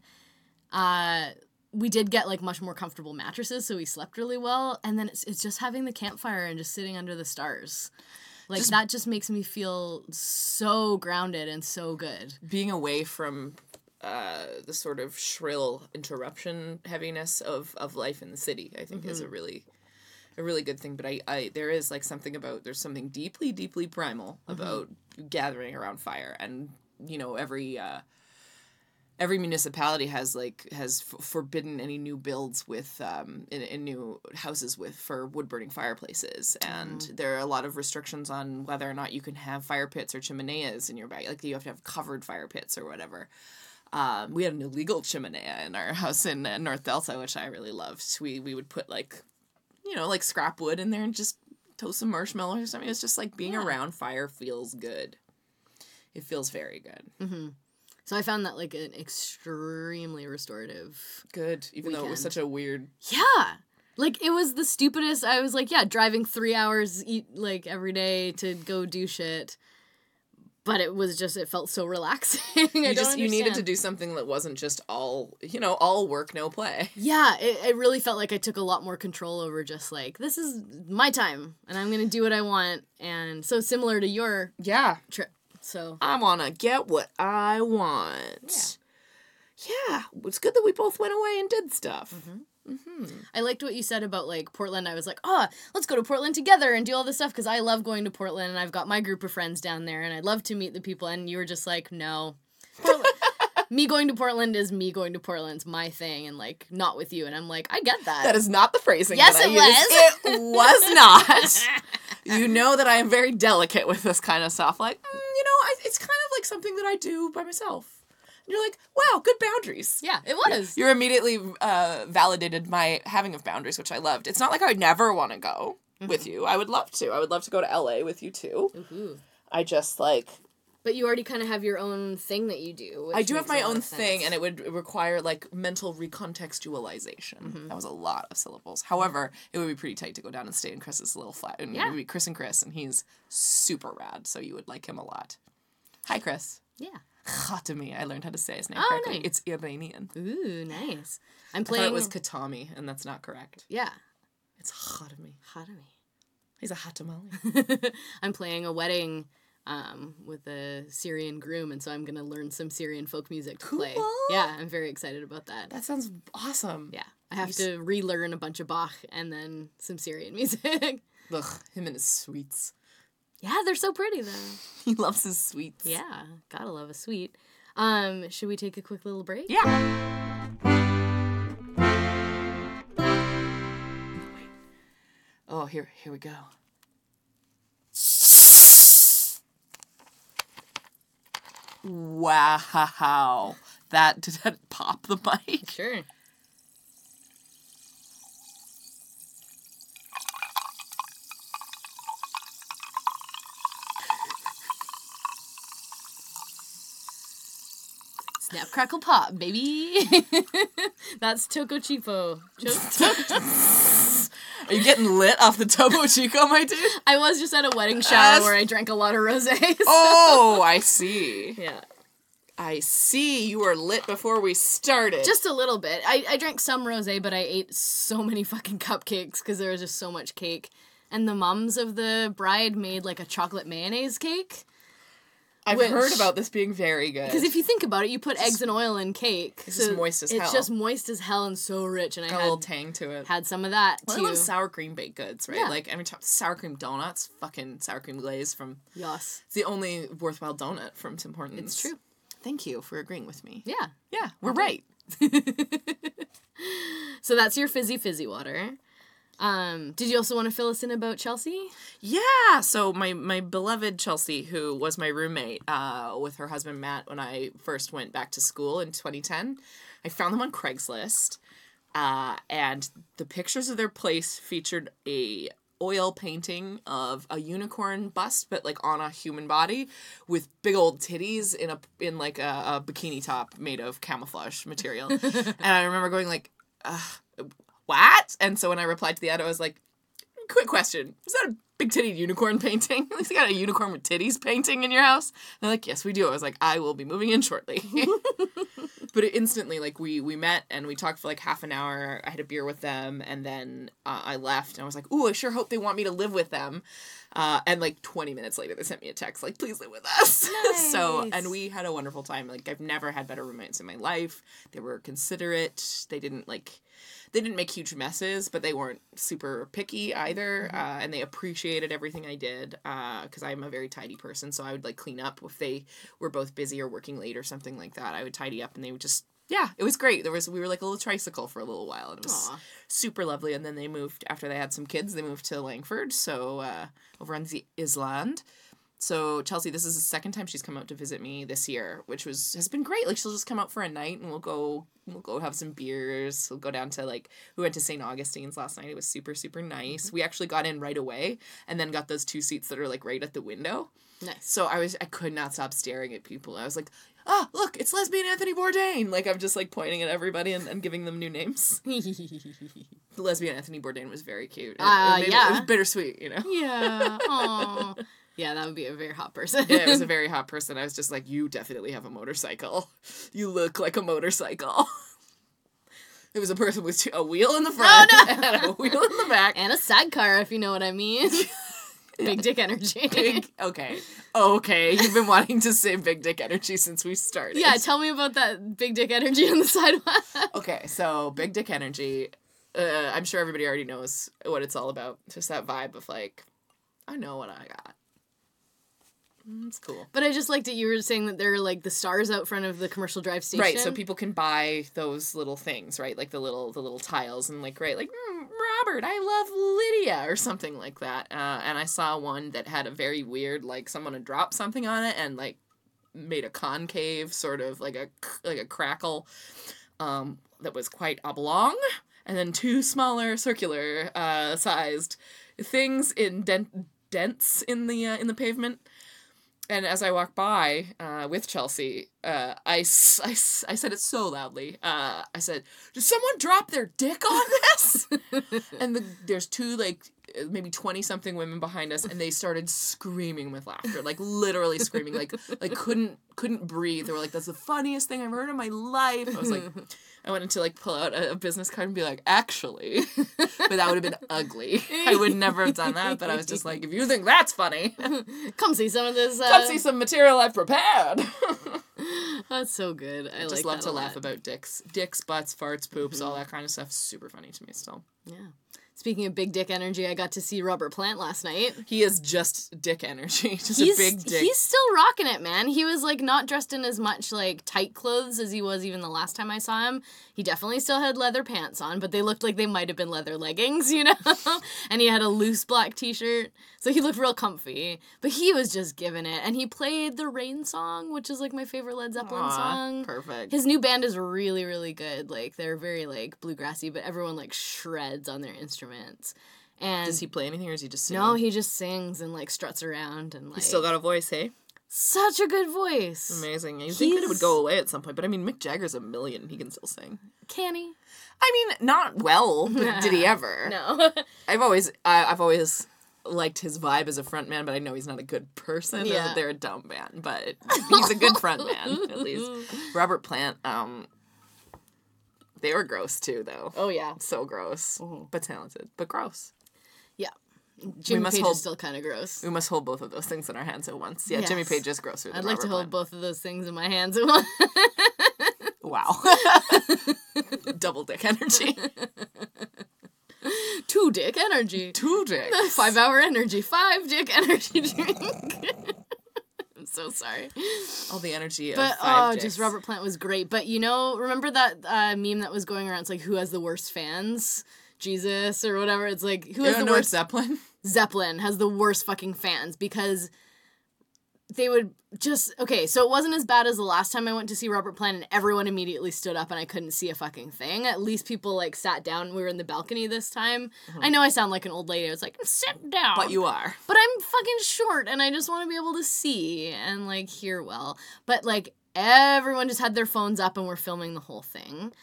Uh, we did get like much more comfortable mattresses, so we slept really well. And then it's it's just having the campfire and just sitting under the stars. Like Just- that just makes me feel so grounded and so good. Being away from uh, the sort of shrill interruption heaviness of, of life in the city, I think, is a really a really good thing. But I, I there is like something about there's something deeply deeply primal about gathering around fire, and you know every. Uh, every municipality has like has f- forbidden any new builds with um in, in new houses with for wood burning fireplaces and there are a lot of restrictions on whether or not you can have fire pits or chimeneas in your back like you have to have covered fire pits or whatever um, we had an illegal chimenea in our house in uh, North Delta, which I really loved. We we would put like, you know, like scrap wood in there and just toast some marshmallows or something. It's just like being Yeah. around fire feels good. It feels very good. So I found that like an extremely restorative Good, even though it was such a weird Yeah. Like it was the stupidest. I was like, yeah, driving three hours eat like every day to go do shit. But it was just it felt so relaxing. I you don't just you needed to do something that wasn't just all you know all work no play Yeah, it, it really felt like I took a lot more control over just like this is my time and I'm gonna do what I want and so similar to your yeah trip. So i want to get what i want yeah. it's good that we both went away and did stuff mm-hmm. Mm-hmm. I liked what you said about like Portland. I was like, oh, let's go to Portland together and do all this stuff because I love going to Portland and I've got my group of friends down there and I'd love to meet the people. And you were just like, no. Me going to Portland is me going to Portland's my thing and like not with you. And I'm like, I get that. that is not the phrasing Yes, it used. it was not you know that i am very delicate with this kind of stuff like mm, you know I, it's kind of like something that i do by myself and you're like wow good boundaries yeah, it was. you're immediately uh, validated my having of boundaries, which I loved. It's not like I would never want to go with mm-hmm. you. I would love to. I would love to go to LA with you too. Ooh. I just like But you already kind of have your own thing that you do. I do have my own thing, and it would require like mental recontextualization. Mm-hmm. That was a lot of syllables. However, it would be pretty tight to go down and stay in Chris's little flat, and Yeah. it would be Chris and Chris, and he's super rad, so you would like him a lot. Hi, Chris. yeah. Khatami. I learned how to say his name Oh, correctly. nice. It's Iranian. Ooh, nice. I'm I thought playing. it was Katami, and that's not correct. yeah. It's Khatami. Me. He's a hot tamale. I'm playing a wedding um, with a Syrian groom, and so I'm gonna learn some Syrian folk music to play. Cool. Yeah, I'm very excited about that. That sounds awesome. Yeah, I have to relearn a bunch of Bach and then some Syrian music. Ugh, him and his sweets. Yeah, they're so pretty though. He loves his sweets. Yeah, gotta love a sweet. Um, should we take a quick little break? Yeah. Oh, here, here we go. Wow. that did that pop the mic? Sure. Snap, crackle, pop, baby. That's Toco Chipo. Are you getting lit off the Topo Chico, my dude? I was just at a wedding shower That's- where I drank a lot of rosés. Oh, I see. Yeah. I see. You were lit before we started. Just a little bit. I, I drank some rosé, but I ate so many fucking cupcakes because there was just so much cake. And the mums of the bride made like a chocolate mayonnaise cake. I've which- heard about this being very good. Because if you think about it, you put eggs and oil in cake. It's just moist as It's hell. It's just moist as hell and so rich. And I got a little had, tang to it. had some of that Well, too. I love sour cream baked goods, right? Yeah. Like every time sour cream donuts, fucking sour cream glaze from Yes. it's the only worthwhile donut from Tim Hortons. It's true. Thank you for agreeing with me. Yeah. Yeah, we're right. So that's your fizzy fizzy water. Um, did you also want to fill us in about Chelsea? Yeah. So my my beloved Chelsea, who was my roommate uh, with her husband Matt when I first went back to school in 2010, I found them on Craigslist, uh, and the pictures of their place featured a oil painting of a unicorn bust, but like on a human body, with big old titties in a in like a, a bikini top made of camouflage material, and I remember going like, Ugh, "What?" And so when I replied to the ad, I was like quick question. Is that a big titted unicorn painting? At least you got a unicorn with titties painting in your house? And they're like, yes, we do. I was like, I will be moving in shortly. but it instantly, like, we we met and we talked for like half an hour. I had a beer with them and then uh, I left and I was like, ooh, I sure hope they want me to live with them. Uh, and like 20 minutes later, they sent me a text like, please live with us. so, and we had a wonderful time. Like, I've never had better roommates in my life. They were considerate. They didn't like, they didn't make huge messes, but they weren't super picky either, uh, and they appreciated everything I did because I'm a very tidy person. So I would like clean up if they were both busy or working late or something like that. I would tidy up, and they would just yeah, it was great. There was we were like a little tricycle for a little while, and it was Aw. super lovely. And then they moved after they had some kids. They moved to Langford, so uh, over on the Island. So Chelsea, this is the second time she's come out to visit me this year, which was has been great. Like she'll just come out for a night and we'll go we'll go have some beers. We'll go down to like we went to St. Augustine's last night. It was super super nice. We actually got in right away and then got those two seats that are like right at the window. Nice. So I was I could not stop staring at people. I was like, ah, look, it's lesbian Anthony Bourdain. Like I'm just like pointing at everybody and, and giving them new names. The lesbian Anthony Bourdain was very cute. It- it Uh, it- it yeah. was bittersweet, you know. yeah. Aw. Yeah, that would be a very hot person. yeah, it was a very hot person. I was just like, you definitely have a motorcycle. You look like a motorcycle. It was a person with two, a wheel in the front Oh, no. and a wheel in the back. and a sidecar, if you know what I mean. Big dick energy. Big, okay, okay. You've been wanting to say big dick energy since we started. yeah, tell me about that big dick energy on the sidewalk. Okay, so big dick energy. Uh, I'm sure everybody already knows what it's all about. Just that vibe of like, I know what I got. Mm, It's cool. But I just liked that you were saying that there are like the stars out front of the commercial drive station. Right, so people can buy those little things, right? Like the little the little tiles and like right, like mm, Robert, I love Lydia or something like that. Uh, and I saw one that had a very weird like someone had dropped something on it and like made a concave sort of like a like a crackle um, that was quite oblong, and then two smaller circular uh, sized things in dent dents in the uh, in the pavement. And as I walk by uh, with Chelsea, uh, I, I, I said it so loudly. Uh, I said, "Did someone drop their dick on this?" and the, there's two like maybe twenty something women behind us, and they started screaming with laughter, like literally screaming, like like couldn't couldn't breathe. They were like, "That's the funniest thing I've heard in my life." I was like, I wanted to like pull out a, a business card and be like, "Actually," but that would have been ugly. I would never have done that. But I was just like, if you think that's funny, Come see some of this. Uh, come see some material I've prepared. That's so good. I, I like just love that to laugh about dicks, dicks, butts, farts, poops, all that kind of stuff. Super funny to me still. Yeah. Speaking of big dick energy, I got to see Robert Plant last night. He is just dick energy. Just He's a big dick. he's still rocking it, man. He was like not dressed in as much like tight clothes as he was even the last time I saw him. He definitely still had leather pants on, but they looked like they might have been leather leggings, you know. and he had a loose black t-shirt, so he looked real comfy. But he was just giving it, and he played the Rain song, which is like my favorite Led Zeppelin Aw, song. Perfect. His new band is really, really good. Like they're very like bluegrassy, but everyone like shreds on their instruments. And Does he play anything or is he just singing? no, he just sings and like struts around and like He's still got a voice, hey? such a good voice. Amazing. You think that it would go away at some point, but I mean, Mick Jagger's a million. He can still sing. Can he? I mean, not well, but did he ever? No. I've always, I, I've always liked his vibe as a frontman, but I know he's not a good person. Yeah. They're a dumb band, but he's a good frontman at least. Robert Plant, um, they were gross too, though. oh yeah. So gross, mm-hmm. but talented, but gross. Yeah. Jimmy Page hold- is still kind of gross. We must hold both of those things in our hands at once. Yeah, Jimmy Yes. Page is grosser. Than I'd like to Robert hold Plant. both of those things in my hands at once. Wow. Double dick energy. Two dick energy. Two dicks. Five hour energy. Five dick energy drink. So sorry. All the energy of But oh, dicks. just Robert Plant was great. But you know, remember that uh, meme that was going around? It's like who has the worst fans? Jesus or whatever. It's like who has don't the worst Zeppelin? Zeppelin has the worst fucking fans because they would just okay, so it wasn't as bad as the last time I went to see Robert Plant and everyone immediately stood up and I couldn't see a fucking thing. At least people like sat down. We were in the balcony this time. Uh-huh. I know I sound like an old lady. I was like, sit down. But you are. But I'm fucking short and I just want to be able to see and like hear well. But like everyone just had their phones up and were filming the whole thing.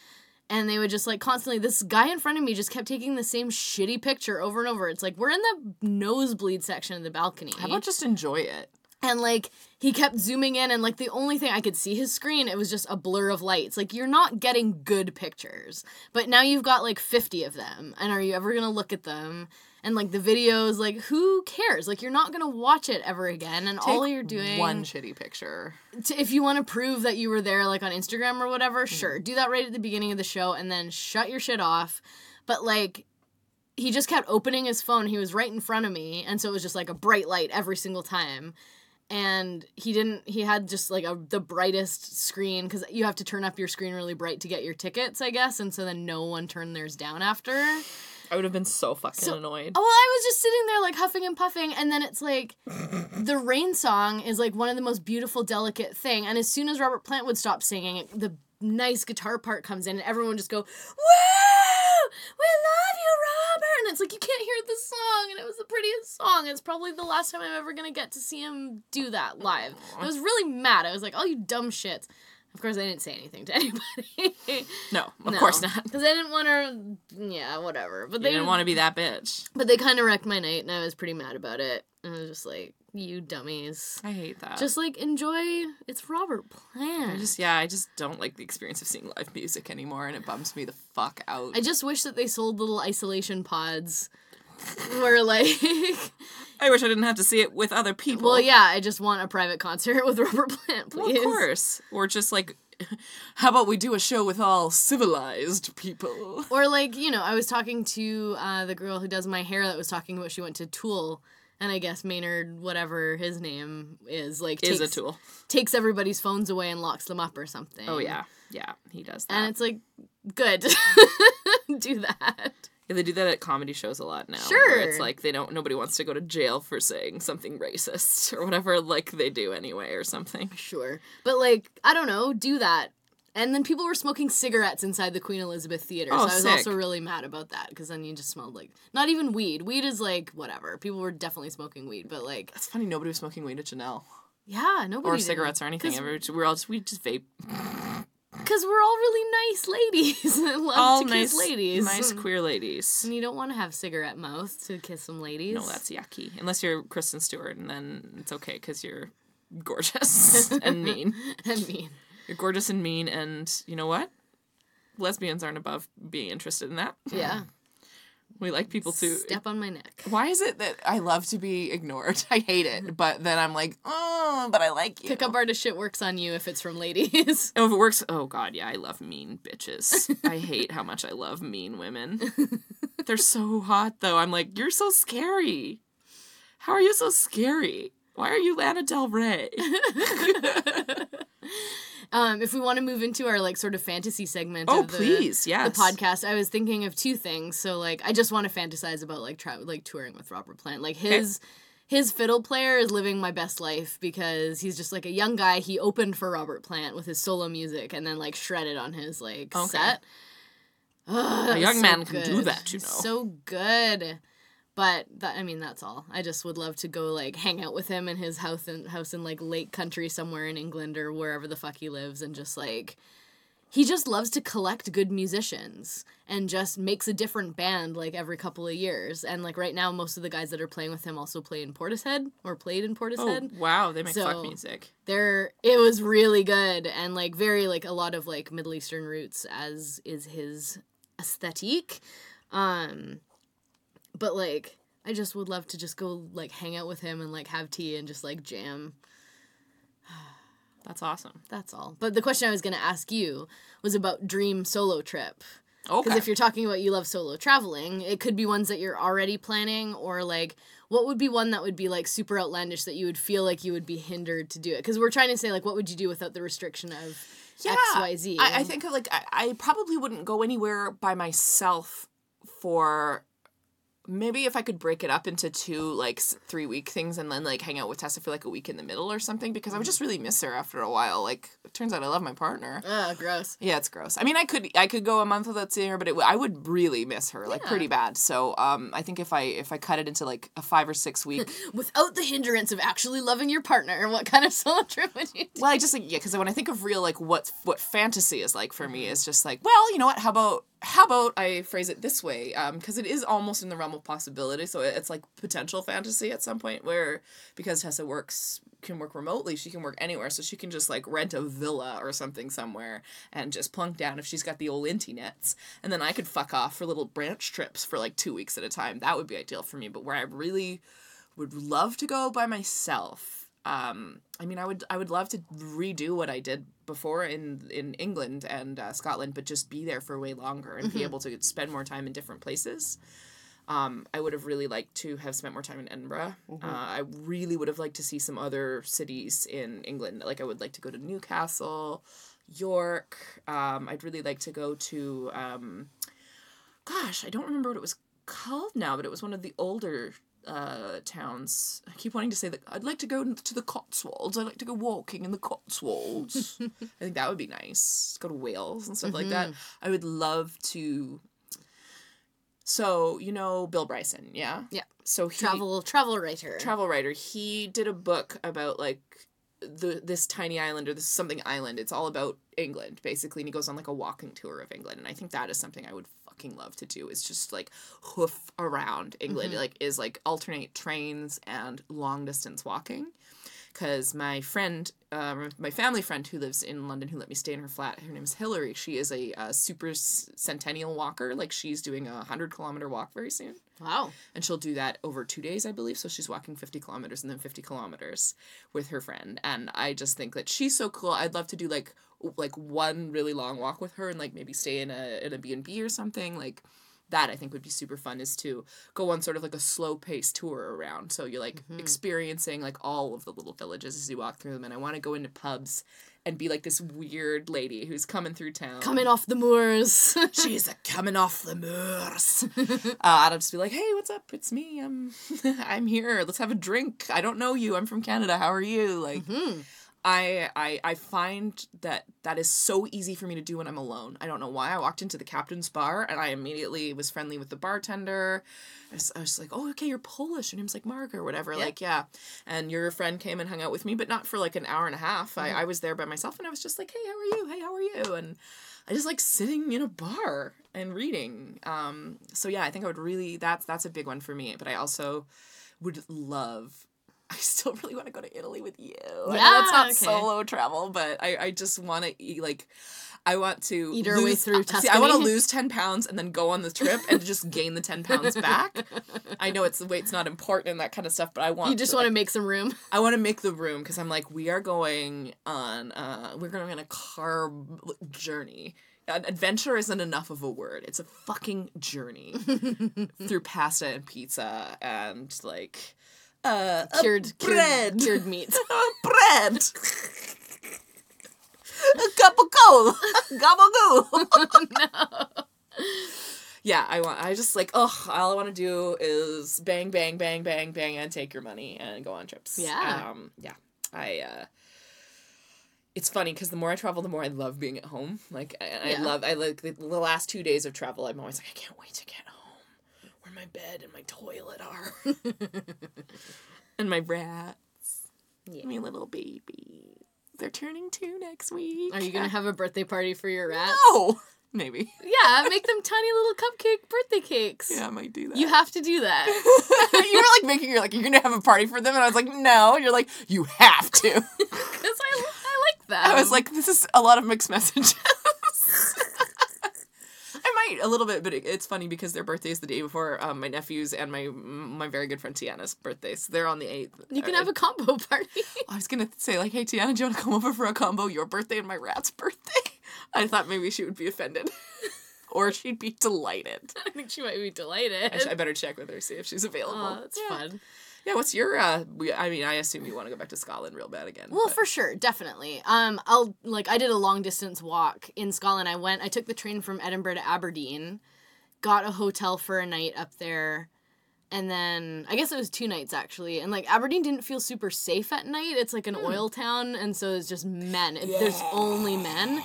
And they would just like constantly, this guy in front of me just kept taking the same shitty picture over and over. It's like we're in the nosebleed section of the balcony. How about just enjoy it? And like he kept zooming in, and like the only thing I could see his screen, it was just a blur of lights. Like you're not getting good pictures. But now you've got like 50 of them. And are you ever gonna look at them? And like the videos, like who cares? Like you're not gonna watch it ever again. And all you're doing One shitty picture. to, if you want to prove that you were there like on Instagram or whatever, Hmm. sure. Do that right at the beginning of the show and then shut your shit off. But like he just kept opening his phone. He was right in front of me and so it was just like a bright light every single time. And he didn't he had just like a the brightest screen cuz you have to turn up your screen really bright to get your tickets, I guess, and so then no one turned theirs down after. I would have been so fucking So- annoyed. Oh, well, I was just sitting there like huffing and puffing, and then it's like the rain song is like one of the most beautiful, delicate thing. And as soon as Robert Plant would stop singing, the nice guitar part comes in, and everyone just go, "Woo! We love you, Robert!" And it's like you can't hear the song, and it was the prettiest song. It's probably the last time I'm ever gonna get to see him do that live. I was really mad. I was like, "Oh, you dumb shits." Of course, I didn't say anything to anybody. No, of course not. Because I didn't want to. Yeah, whatever. But You they didn't want to be that bitch. but they kind of wrecked my night, and I was pretty mad about it. And I was just like, "You dummies! I hate that. Just like enjoy. It's Robert Plant." I just yeah, I just don't like the experience of seeing live music anymore, and it bums me the fuck out. I just wish that they sold little isolation pods, where like, I wish I didn't have to see it with other people. well, yeah, I just want a private concert with Robert Plant, Well, please. of course. Or just like, how about we do a show with all civilized people? Or like, you know, I was talking to uh, the girl who does my hair that was talking about she went to Tool. And I guess Maynard, whatever his name is, like Is takes, a tool. takes everybody's phones away and locks them up or something. Oh yeah, yeah, he does that. And it's like, good. Do that. Yeah, they do that at comedy shows a lot now. Sure. where it's like they don't. Nobody wants to go to jail for saying something racist or whatever. Like they do anyway, or something. Sure. But like, I don't know, do that. And then people were smoking cigarettes inside the Queen Elizabeth Theater. Oh, so I was sick. also really mad about that because then you just smelled like not even weed. Weed is like whatever. People were definitely smoking weed, but like It's funny. Nobody was smoking weed at Janelle yeah, nobody or did. cigarettes or anything. We're all just we just vape. Because we're all really nice ladies and love All to nice, kiss ladies. nice queer ladies. And you don't want to have cigarette mouth to kiss some ladies. No, that's yucky. Unless you're Kristen Stewart, and then it's okay because you're gorgeous and mean. and mean, You're gorgeous and mean, and you know what? Lesbians aren't above being interested in that. yeah. We like people to. Step on my neck. Why is it that I love to be ignored? I hate it, but then I'm like, oh, but I like you. Pickup artist shit works on you if it's from ladies. Oh, if it works, oh god, yeah, I love mean bitches. I hate how much I love mean women. they're so hot though. I'm like, you're so scary. How are you so scary? Why are you Lana Del Rey? Um, if we want to move into our like sort of fantasy segment Oh, of the, please, the podcast, I was thinking of two things. So like I just want to fantasize about like tra- like touring with Robert Plant. Like his his fiddle player is living my best life because he's just like a young guy. He opened for Robert Plant with his solo music and then like shredded on his like Okay. set. Ugh, A young so man can do that, you know. So good. But that I mean that's all. I just would love to go like hang out with him in his house in house in like Lake Country somewhere in England or wherever the fuck he lives and just like he just loves to collect good musicians and just makes a different band like every couple of years. And like right now most of the guys that are playing with him also play in Portishead or played in Portishead. Oh Portishead. wow, they make So- fuck music. They're it was really good and like very like a lot of like Middle Eastern roots as is his aesthetic. Um but like I just would love to just go like hang out with him and like have tea and just like jam. That's awesome. That's all. But the question I was going to ask you was about dream solo trip. Because Okay. if you're talking about you love solo traveling, it could be ones that you're already planning, or like what would be one that would be like super outlandish that you would feel like you would be hindered to do it? Because we're trying to say like what would you do without the restriction of X Y Z? I, I think of like I, I probably wouldn't go anywhere by myself for maybe if I could break it up into two like three week things and then like hang out with Tessa for like a week in the middle or something because I would just really miss her after a while. Like it turns out I love my partner. Ah, gross. Yeah, it's gross. I mean, I could I could go a month without seeing her, but it, I would really miss her like Yeah. pretty bad. So um, I think if I if I cut it into like a five or six week Without the hindrance of actually loving your partner, what kind of solo trip would you do? Well, I just like yeah, because when I think of real like what what fantasy is like for me is just like well, you know what? How about how about I phrase it this way? Um, because it is almost in the realm of possibility, so it's like potential fantasy at some point where because Tessa works can work remotely, she can work anywhere, so she can just like rent a villa or something somewhere and just plunk down if she's got the old inty nets, and then I could fuck off for little branch trips for like two weeks at a time. That would be ideal for me. But where I really would love to go by myself um, I mean, I would I would love to redo what I did before in in England and uh, Scotland, but just be there for way longer and be able to spend more time in different places. Um, I would have really liked to have spent more time in Edinburgh. Uh, I really would have liked to see some other cities in England. Like I would like to go to Newcastle, York. Um, I'd really like to go to. Um, gosh, I don't remember what it was called now, but it was one of the older uh, towns. I keep wanting to say that I'd like to go to the Cotswolds. I'd like to go walking in the Cotswolds. I think that would be nice. Go to Wales and stuff like that. I would love to. So you know Bill Bryson, yeah, Yeah. So he, Travel travel writer. travel writer. He did a book about like the this tiny island or this something island. It's all about England basically, and he goes on like a walking tour of England. And I think that is something I would fucking love to do. Is just like hoof around England. Mm-hmm. Like is like alternate trains and long distance walking. Because my friend, uh, my family friend who lives in London, who let me stay in her flat, her name is Hillary. She is a, uh super centennial walker. Like she's doing a hundred kilometer walk very soon wow. and she'll do that over two days i believe so she's walking 50 kilometers and then 50 kilometers with her friend and i just think that she's so cool i'd love to do like like one really long walk with her and like maybe stay in a in a b&b or something like that i think would be super fun is to go on sort of like a slow paced tour around so you're like experiencing like all of the little villages as you walk through them and i want to go into pubs and be like this weird lady who's coming through town Coming off the moors. She's a coming off the moors. uh, I'd just be like, "Hey, what's up? It's me. I'm, I'm here. Let's have a drink. I don't know you. I'm from Canada. How are you?" Like, I, I, I find that that is so easy for me to do when I'm alone. I don't know why. I walked into the captain's bar and I immediately was friendly with the bartender. I was, I was like, "Oh, okay, you're Polish." Your name's like Mark or whatever. Yeah. Like, yeah. And your friend came and hung out with me, but not for like an hour and a half. I, I was there by myself and I was just like, "Hey, how are you? Hey, how are you?" And I just like sitting in a bar and reading. Um, so yeah, I think I would really that's that's a big one for me. But I also would love. I still really want to go to Italy with you. Know that's not okay. solo travel, but I, I just want to eat like. I want to Eat our way lose- through See, I want to lose ten pounds and then go on the trip and just gain the ten pounds back. I know it's the weight's not important and that kind of stuff, but I want you just to, want like, to make some room. I want to make the room because I'm like, we are going on, uh, we're going on a carb journey an adventure isn't enough of a word. It's a fucking journey through pasta and pizza and like uh Cured, bread. cured, cured meat. bread. a cup of coal. Gabagool. Yeah, I want. I just like. Ugh. All I want to do is bang, bang, bang, bang, bang, and take your money and go on trips. Yeah. Um. Yeah. I. uh It's funny because the more I travel, the more I love being at home. Like, I, Yeah. I love. I like the, the last two days of travel. I'm always like, I can't wait to get home, where my bed and my toilet are, and my rats, Yeah. my little baby. They're turning two next week. Are you gonna have a birthday party for your rats? No. Maybe. Yeah, make them tiny little cupcake birthday cakes. Yeah, I might do that. You have to do that. you were like making you're like you're gonna have a party for them, and I was like, no. And you're like, you have to. Because I, I like that. I was like, this is a lot of mixed messages. I might a little bit, but it, it's funny because their birthday is the day before um, my nephew's and my my very good friend Tiana's birthday so They're on the eighth. you can have a combo party. I was gonna say like, hey Tiana, do you want to come over for a combo? Your birthday and my rat's birthday. I thought maybe she would be offended, or she'd be delighted. I think she might be delighted. I better check with her see if she's available. Oh, that's yeah. fun. Yeah, what's your? uh we, I mean, I assume you want to go back to Scotland real bad again. Well, but- for sure, definitely. Um, I'll like I did a long distance walk in Scotland. I went. I took the train from Edinburgh to Aberdeen, got a hotel for a night up there, and then I guess it was two nights actually. And like Aberdeen didn't feel super safe at night. It's like an oil town, and so it's just men. It- There's only men.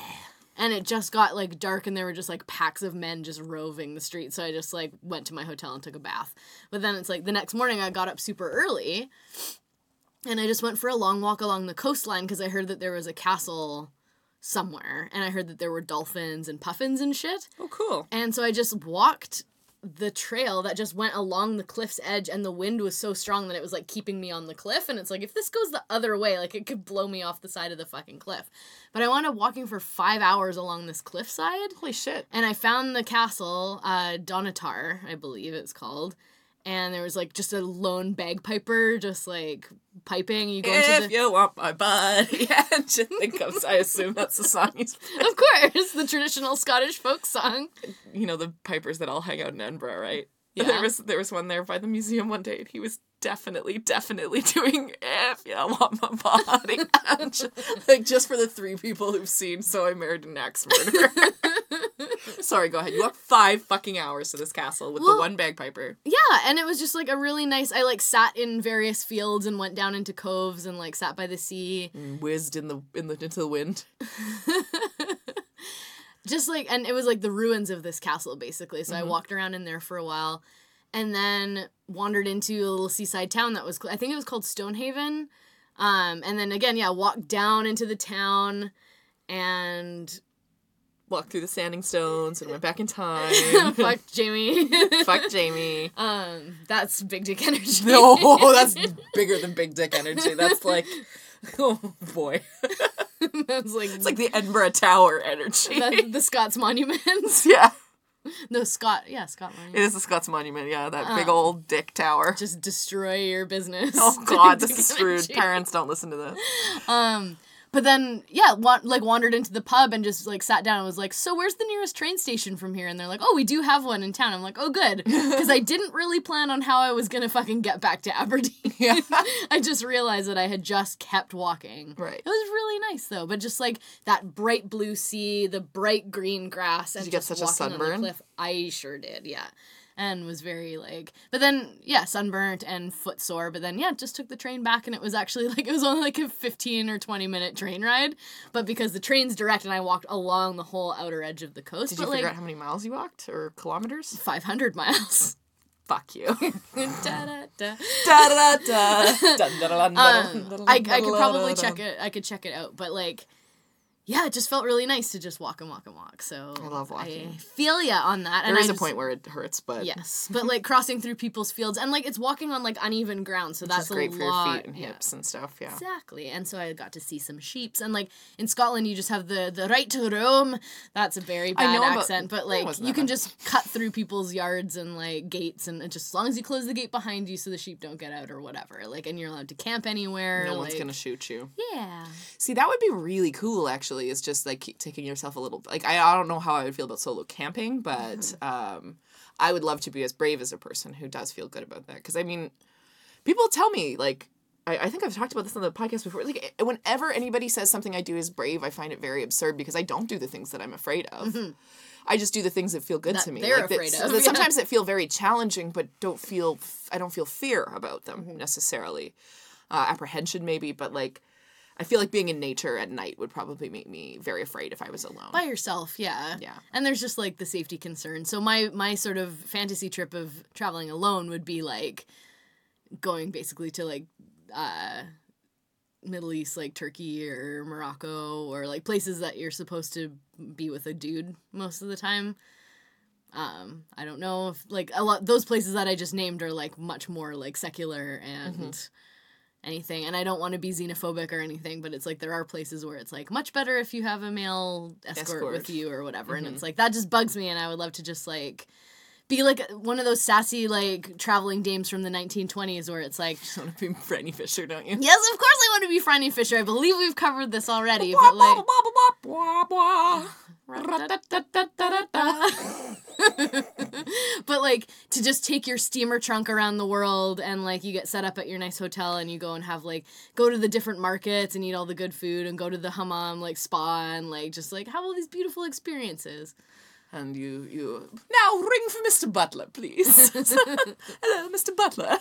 And it just got like dark, and there were just like packs of men just roving the streets. So I just like went to my hotel and took a bath. But then it's like the next morning I got up super early, and I just went for a long walk along the coastline because I heard that there was a castle somewhere, and I heard that there were dolphins and puffins and shit. oh, cool. And so I just walked the trail that just went along the cliff's edge, and the wind was so strong that it was like keeping me on the cliff. And it's like, if this goes the other way, like it could blow me off the side of the fucking cliff. But I wound up walking for five hours along this cliffside. Holy shit. And I found the castle, uh, Dunnottar, I believe it's called. And there was like just a lone bagpiper just like piping. You go into If the. you want my body, and you think of, I assume that's the song he's, Of course, the traditional Scottish folk song. you know, the pipers that all hang out in Edinburgh, right? Yeah. There was there was one there by the museum one day, and he was definitely, definitely doing "If You Want My Body," And like just for the three people who've seen "So I Married an Axe Murderer." Sorry, go ahead. You walked five fucking hours to this castle with the one bagpiper. Yeah, and it was just like a really nice. I like sat in various fields and went down into coves and like sat by the sea. and Whizzed in the in the into the wind. just like and it was like the ruins of this castle basically so i Mhm. walked around in there for a while and then wandered into a little seaside town that was i think it was called stonehaven um and then again yeah walked down into the town and Walked through the standing stones and went back in time. fuck jamie Fuck Jamie. um that's big dick energy No, that's bigger than big dick energy. That's like, oh boy, that's like it's like the Edinburgh Tower energy. the, the scots monuments yeah, no scott yeah scott it monument is the Scots Monument. Yeah, that big Oh. old dick tower. just destroy your business Oh God, this is screwed. Parents don't listen to this. Um, but then yeah, wa- like wandered into the pub and just like sat down and was like, "So where's the nearest train station from here?" And they're like, "Oh, we do have one in town." I'm like, "Oh, good," because I didn't really plan on how I was gonna fucking get back to Aberdeen. Yeah. I just realized that I had just kept walking. Right. It was really nice though, but just like that bright blue sea, the bright green grass, and you get such a sunburn? cliff. I sure did, yeah. And was very like, but then yeah, sunburnt and footsore. But then yeah, just took the train back, and it was actually like it was only like a fifteen or twenty minute train ride. But because the train's direct, and I walked along the whole outer edge of the coast, Did you figure like out how many miles you walked or kilometers? five hundred miles. Fuck you. Um, I, I could probably check it. I could check it out, but like, yeah, it just felt really nice to just walk and walk and walk. So I love walking. I feel ya on that. There and is I a just- point where it hurts, but Yes, but like crossing through people's fields and like it's walking on like uneven ground, so which that's great a for lot. your feet and yeah. hips and stuff. Yeah. Exactly, and so I got to see some sheeps, and like in Scotland, you just have the the right to roam. That's a very bad accent, but like you can just cut through people's yards and like gates, and just as long as you close the gate behind you, so the sheep don't get out or whatever. Like, and you're allowed to camp anywhere. No one's gonna shoot you. Yeah. See, that would be really cool, actually. Actually is just like keep taking yourself a little like I, I don't know how I would feel about solo camping, but Mm-hmm. um I would love to be as brave as a person who does feel good about that. Because I mean, people tell me like I, I think I've talked about this on the podcast before. Like whenever anybody says something I do is brave, I find it very absurd because I don't do the things that I'm afraid of. I just do the things that feel good That to me. they're like that- afraid so of, that yeah. sometimes that feel very challenging, but don't feel I don't feel fear about them Mm-hmm. necessarily. Uh, apprehension maybe, but like I feel like being in nature at night would probably make me very afraid if I was alone. by yourself yeah Yeah. and there's just like the safety concern so my my sort of fantasy trip of traveling alone would be like going basically to like uh middle east like turkey or morocco or like places that you're supposed to be with a dude most of the time um i don't know if like a lot those places that i just named are like much more like secular and anything and i don't want to be xenophobic or anything but it's like there are places where it's like much better if you have a male escort, Escort. with you or whatever and it's mm-hmm. like that just bugs me and i would love to just like be like one of those sassy like traveling dames from the 1920s where it's like You want to be Franny Fisher, don't you? yes of course i want to be franny fisher i believe we've covered this already but like but like to just take your steamer trunk around the world and like you get set up at your nice hotel and you go and have like go to the different markets and eat all the good food and go to the hammam like spa and like just like have all these beautiful experiences. And you, you now ring for Mr. Butler, please. Hello, Mr. Butler.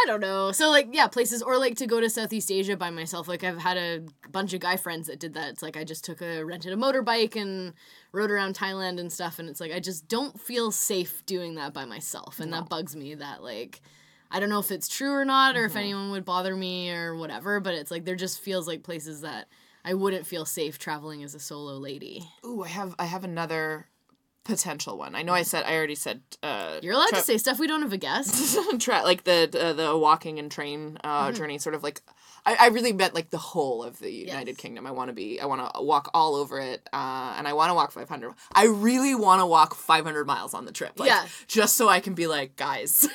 I don't know. So like yeah, places or like to go to Southeast Asia by myself. Like I've had a bunch of guy friends that did that. It's like I just took a rented a motorbike and rode around Thailand and stuff and it's like I just don't feel safe doing that by myself and that bugs me that like I don't know if it's true or not or if mm-hmm. anyone would bother me or whatever, but it's like there just feels like places that I wouldn't feel safe traveling as a solo lady. Ooh, I have I have another potential one. I know I said I already said uh You're allowed tra- to say stuff we don't have a guest. tra- like the uh, the walking and train uh, journey, sort of like I, I really meant like the whole of the United Yes. Kingdom. I want to be I want to walk all over it, uh, and I want to walk 500. I really want to walk 500 miles on the trip, like, Yeah. just so I can be like, guys.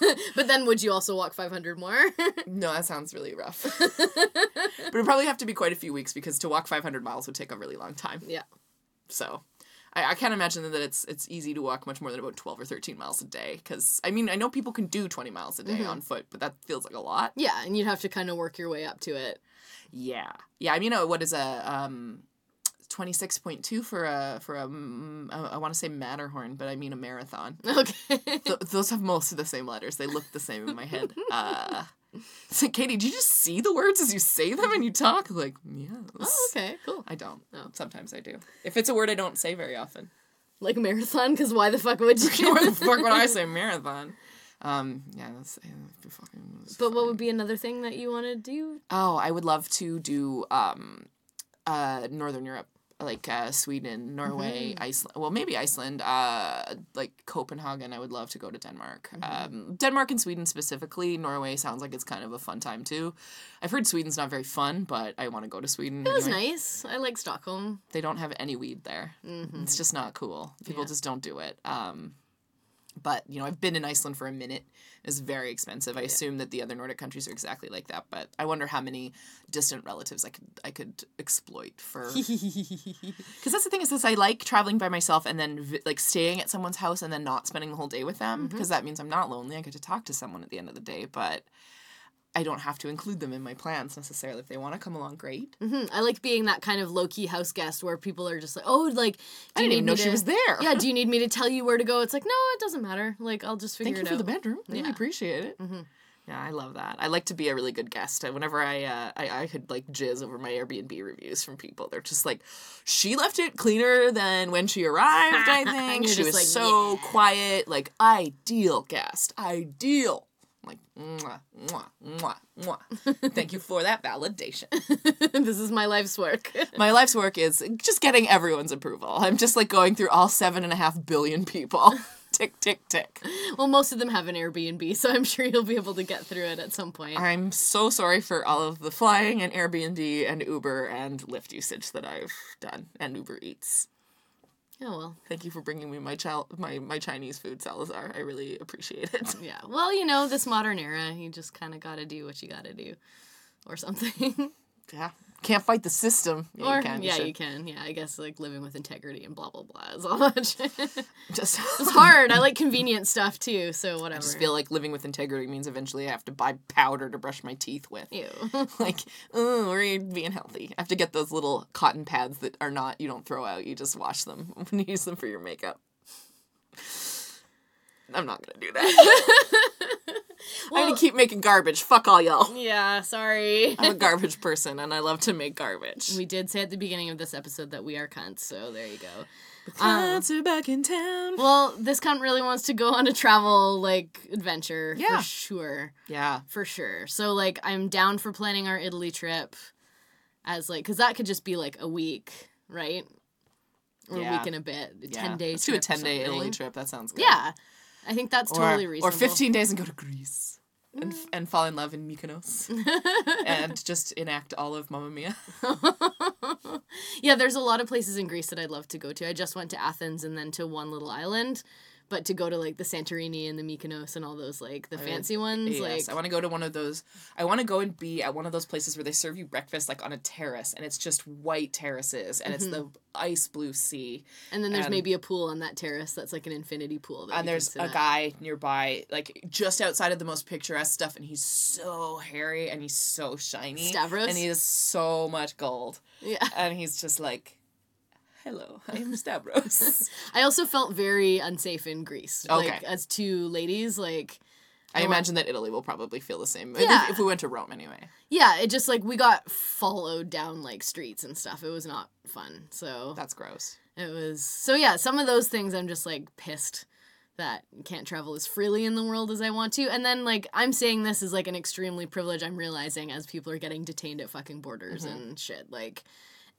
but then would you also walk 500 more? no, that sounds really rough. but it'd probably have to be quite a few weeks because to walk 500 miles would take a really long time. yeah. So. I, I can't imagine that it's it's easy to walk much more than about 12 or 13 miles a day because I mean I know people can do 20 miles a day on foot but that feels like a lot Yeah, and you'd have to kind of work your way up to it. Yeah. Yeah, I mean, uh, what is a um, twenty six point two for a for a mm, I, I want to say Matterhorn, but I mean a marathon. Okay. Th- those have most of the same letters. They look the same in my head. Uh, so Katie, do you just see the words as you say them and you talk? Like, yes. oh, okay, cool. I don't. Oh. Sometimes I do. If it's a word I don't say very often. Like marathon, because why the fuck would you? Why the fuck would I say marathon? Um, yeah, that's, yeah, that'd be fucking. but what would be another thing that you want to do? Oh, I would love to do um, uh, Northern Europe, like uh, Sweden, Norway, Iceland. Well, maybe Iceland. Uh, like Copenhagen. I would love to go to Denmark. Um, Denmark and Sweden specifically. Norway sounds like it's kind of a fun time too. I've heard Sweden's not very fun, but I want to go to Sweden. It was nice. I like Stockholm. They don't have any weed there. It's just not cool. People Yeah. just don't do it. Um, but you know, I've been in Iceland for a minute. It's very expensive. I assume that the other Nordic countries are exactly like that. But I wonder how many distant relatives I could I could exploit for. Because that's the thing is, this I like traveling by myself and then vi- like staying at someone's house and then not spending the whole day with them mm-hmm. because that means I'm not lonely. I get to talk to someone at the end of the day, but. I don't have to include them in my plans necessarily. If they want to come along, great. hmm I like being that kind of low key house guest where people are just like, oh, like, do I didn't even know me she to- was there. Yeah, do you need me to tell you where to go? It's like, no, it doesn't matter. Like, I'll just figure it out." Thank you for the bedroom. Really Yeah. appreciate it. Yeah, I love that. I like to be a really good guest. Whenever I, uh, I I could like jizz over my Airbnb reviews from people. They're just like, she left it cleaner than when she arrived. I think she was like, so quiet. Like ideal guest, ideal. Like mwah mwah mwah mwah. Thank you for that validation. this is my life's work. My life's work is just getting everyone's approval. I'm just like going through all seven and a half billion people. tick tick tick. well, most of them have an Airbnb, so I'm sure you'll be able to get through it at some point. I'm so sorry for all of the flying and Airbnb and Uber and Lyft usage that I've done and Uber Eats. Oh, well. Thank you for bringing me my child my my Chinese food, Salazar. I really appreciate it. Yeah. Well, you know, this modern era, you just kind of got to do what you got to do or something. Yeah, Can't fight the system. Yeah, or you can. yeah, should. you can. Yeah, I guess like living with integrity and blah blah blah is all much. it's Just hard. I like convenient stuff too, so whatever. I just feel like living with integrity means eventually I have to buy powder to brush my teeth with. Ew. like, oh, we're being healthy. I have to get those little cotton pads that are not, you don't throw out, you just wash them when you use them for your makeup. I'm not gonna do that. I'm gonna keep making garbage. Fuck all y'all. yeah, sorry. I'm a garbage person and I love to make garbage. we did say at the beginning of this episode that we are cunts, so there you go. Cunts um, are back in town. Well, this cunt really wants to go on a travel like adventure Yeah. for sure. Yeah. For sure. So like I'm down for planning our Italy trip as like cuz that could just be like a week, right? Or a week and a bit. A yeah. 10 days. Let's do a 10 day Italy trip. That sounds good. Yeah. I think that's Or, totally reasonable. or 15 days and go to Greece. And, f- mm. and fall in love in Mykonos. and just enact all of Mamma Mia. yeah, there's a lot of places in Greece that I'd love to go to. I just went to Athens and then to one little island, but to go to like the Santorini and the Mykonos and all those like the oh, fancy ones, Yes, like I want to go to one of those. I want to go and be at one of those places where they serve you breakfast like on a terrace, and it's just white terraces, and it's mm-hmm. the ice blue sea, and then there's and- maybe a pool on that terrace that's like an infinity pool. That and there's a at. guy nearby, like just outside of the most picturesque stuff, and he's so hairy and he's so shiny, Stavros? and he has so much gold, Yeah. and he's just like, "Hello, I am Stavros." I also felt very unsafe in Greece. Okay. Like as two ladies, like I I went- imagine that Italy will probably feel the same. If- Yeah. if we went to Rome anyway. yeah, it just like we got followed down like streets and stuff. It was not fun. So That's gross. It was so yeah, some of those things I'm just like pissed that can't travel as freely in the world as I want to. And then like I'm saying this is like an extremely privilege I'm realizing as people are getting detained at fucking borders Mm-hmm. and shit. Like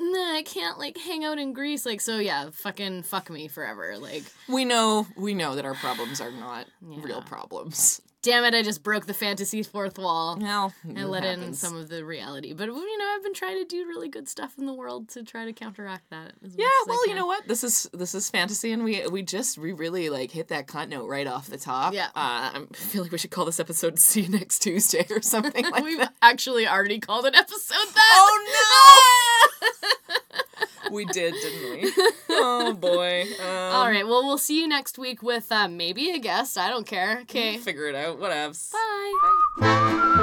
nah, I can't like hang out in Greece. Like so yeah, fucking fuck me forever. Like We know we know that our problems are not real problems. damn it, I just broke the fantasy fourth wall. Well, I let in some of the reality. But you know, I've been trying to do really good stuff in the world to try to counteract that. as Yeah, much as well, you know what? This is this is fantasy, and we we just we really like hit that cunt note right off the top. Yeah. uh, I feel like we should call this episode "See You Next Tuesday" or something like We've that. actually already called an episode that. Oh no! we did, didn't we? Oh boy. Um, All right. Well, we'll see you next week with uh, maybe a guest. I don't care. Okay. Figure it out. Whatevs. Bye.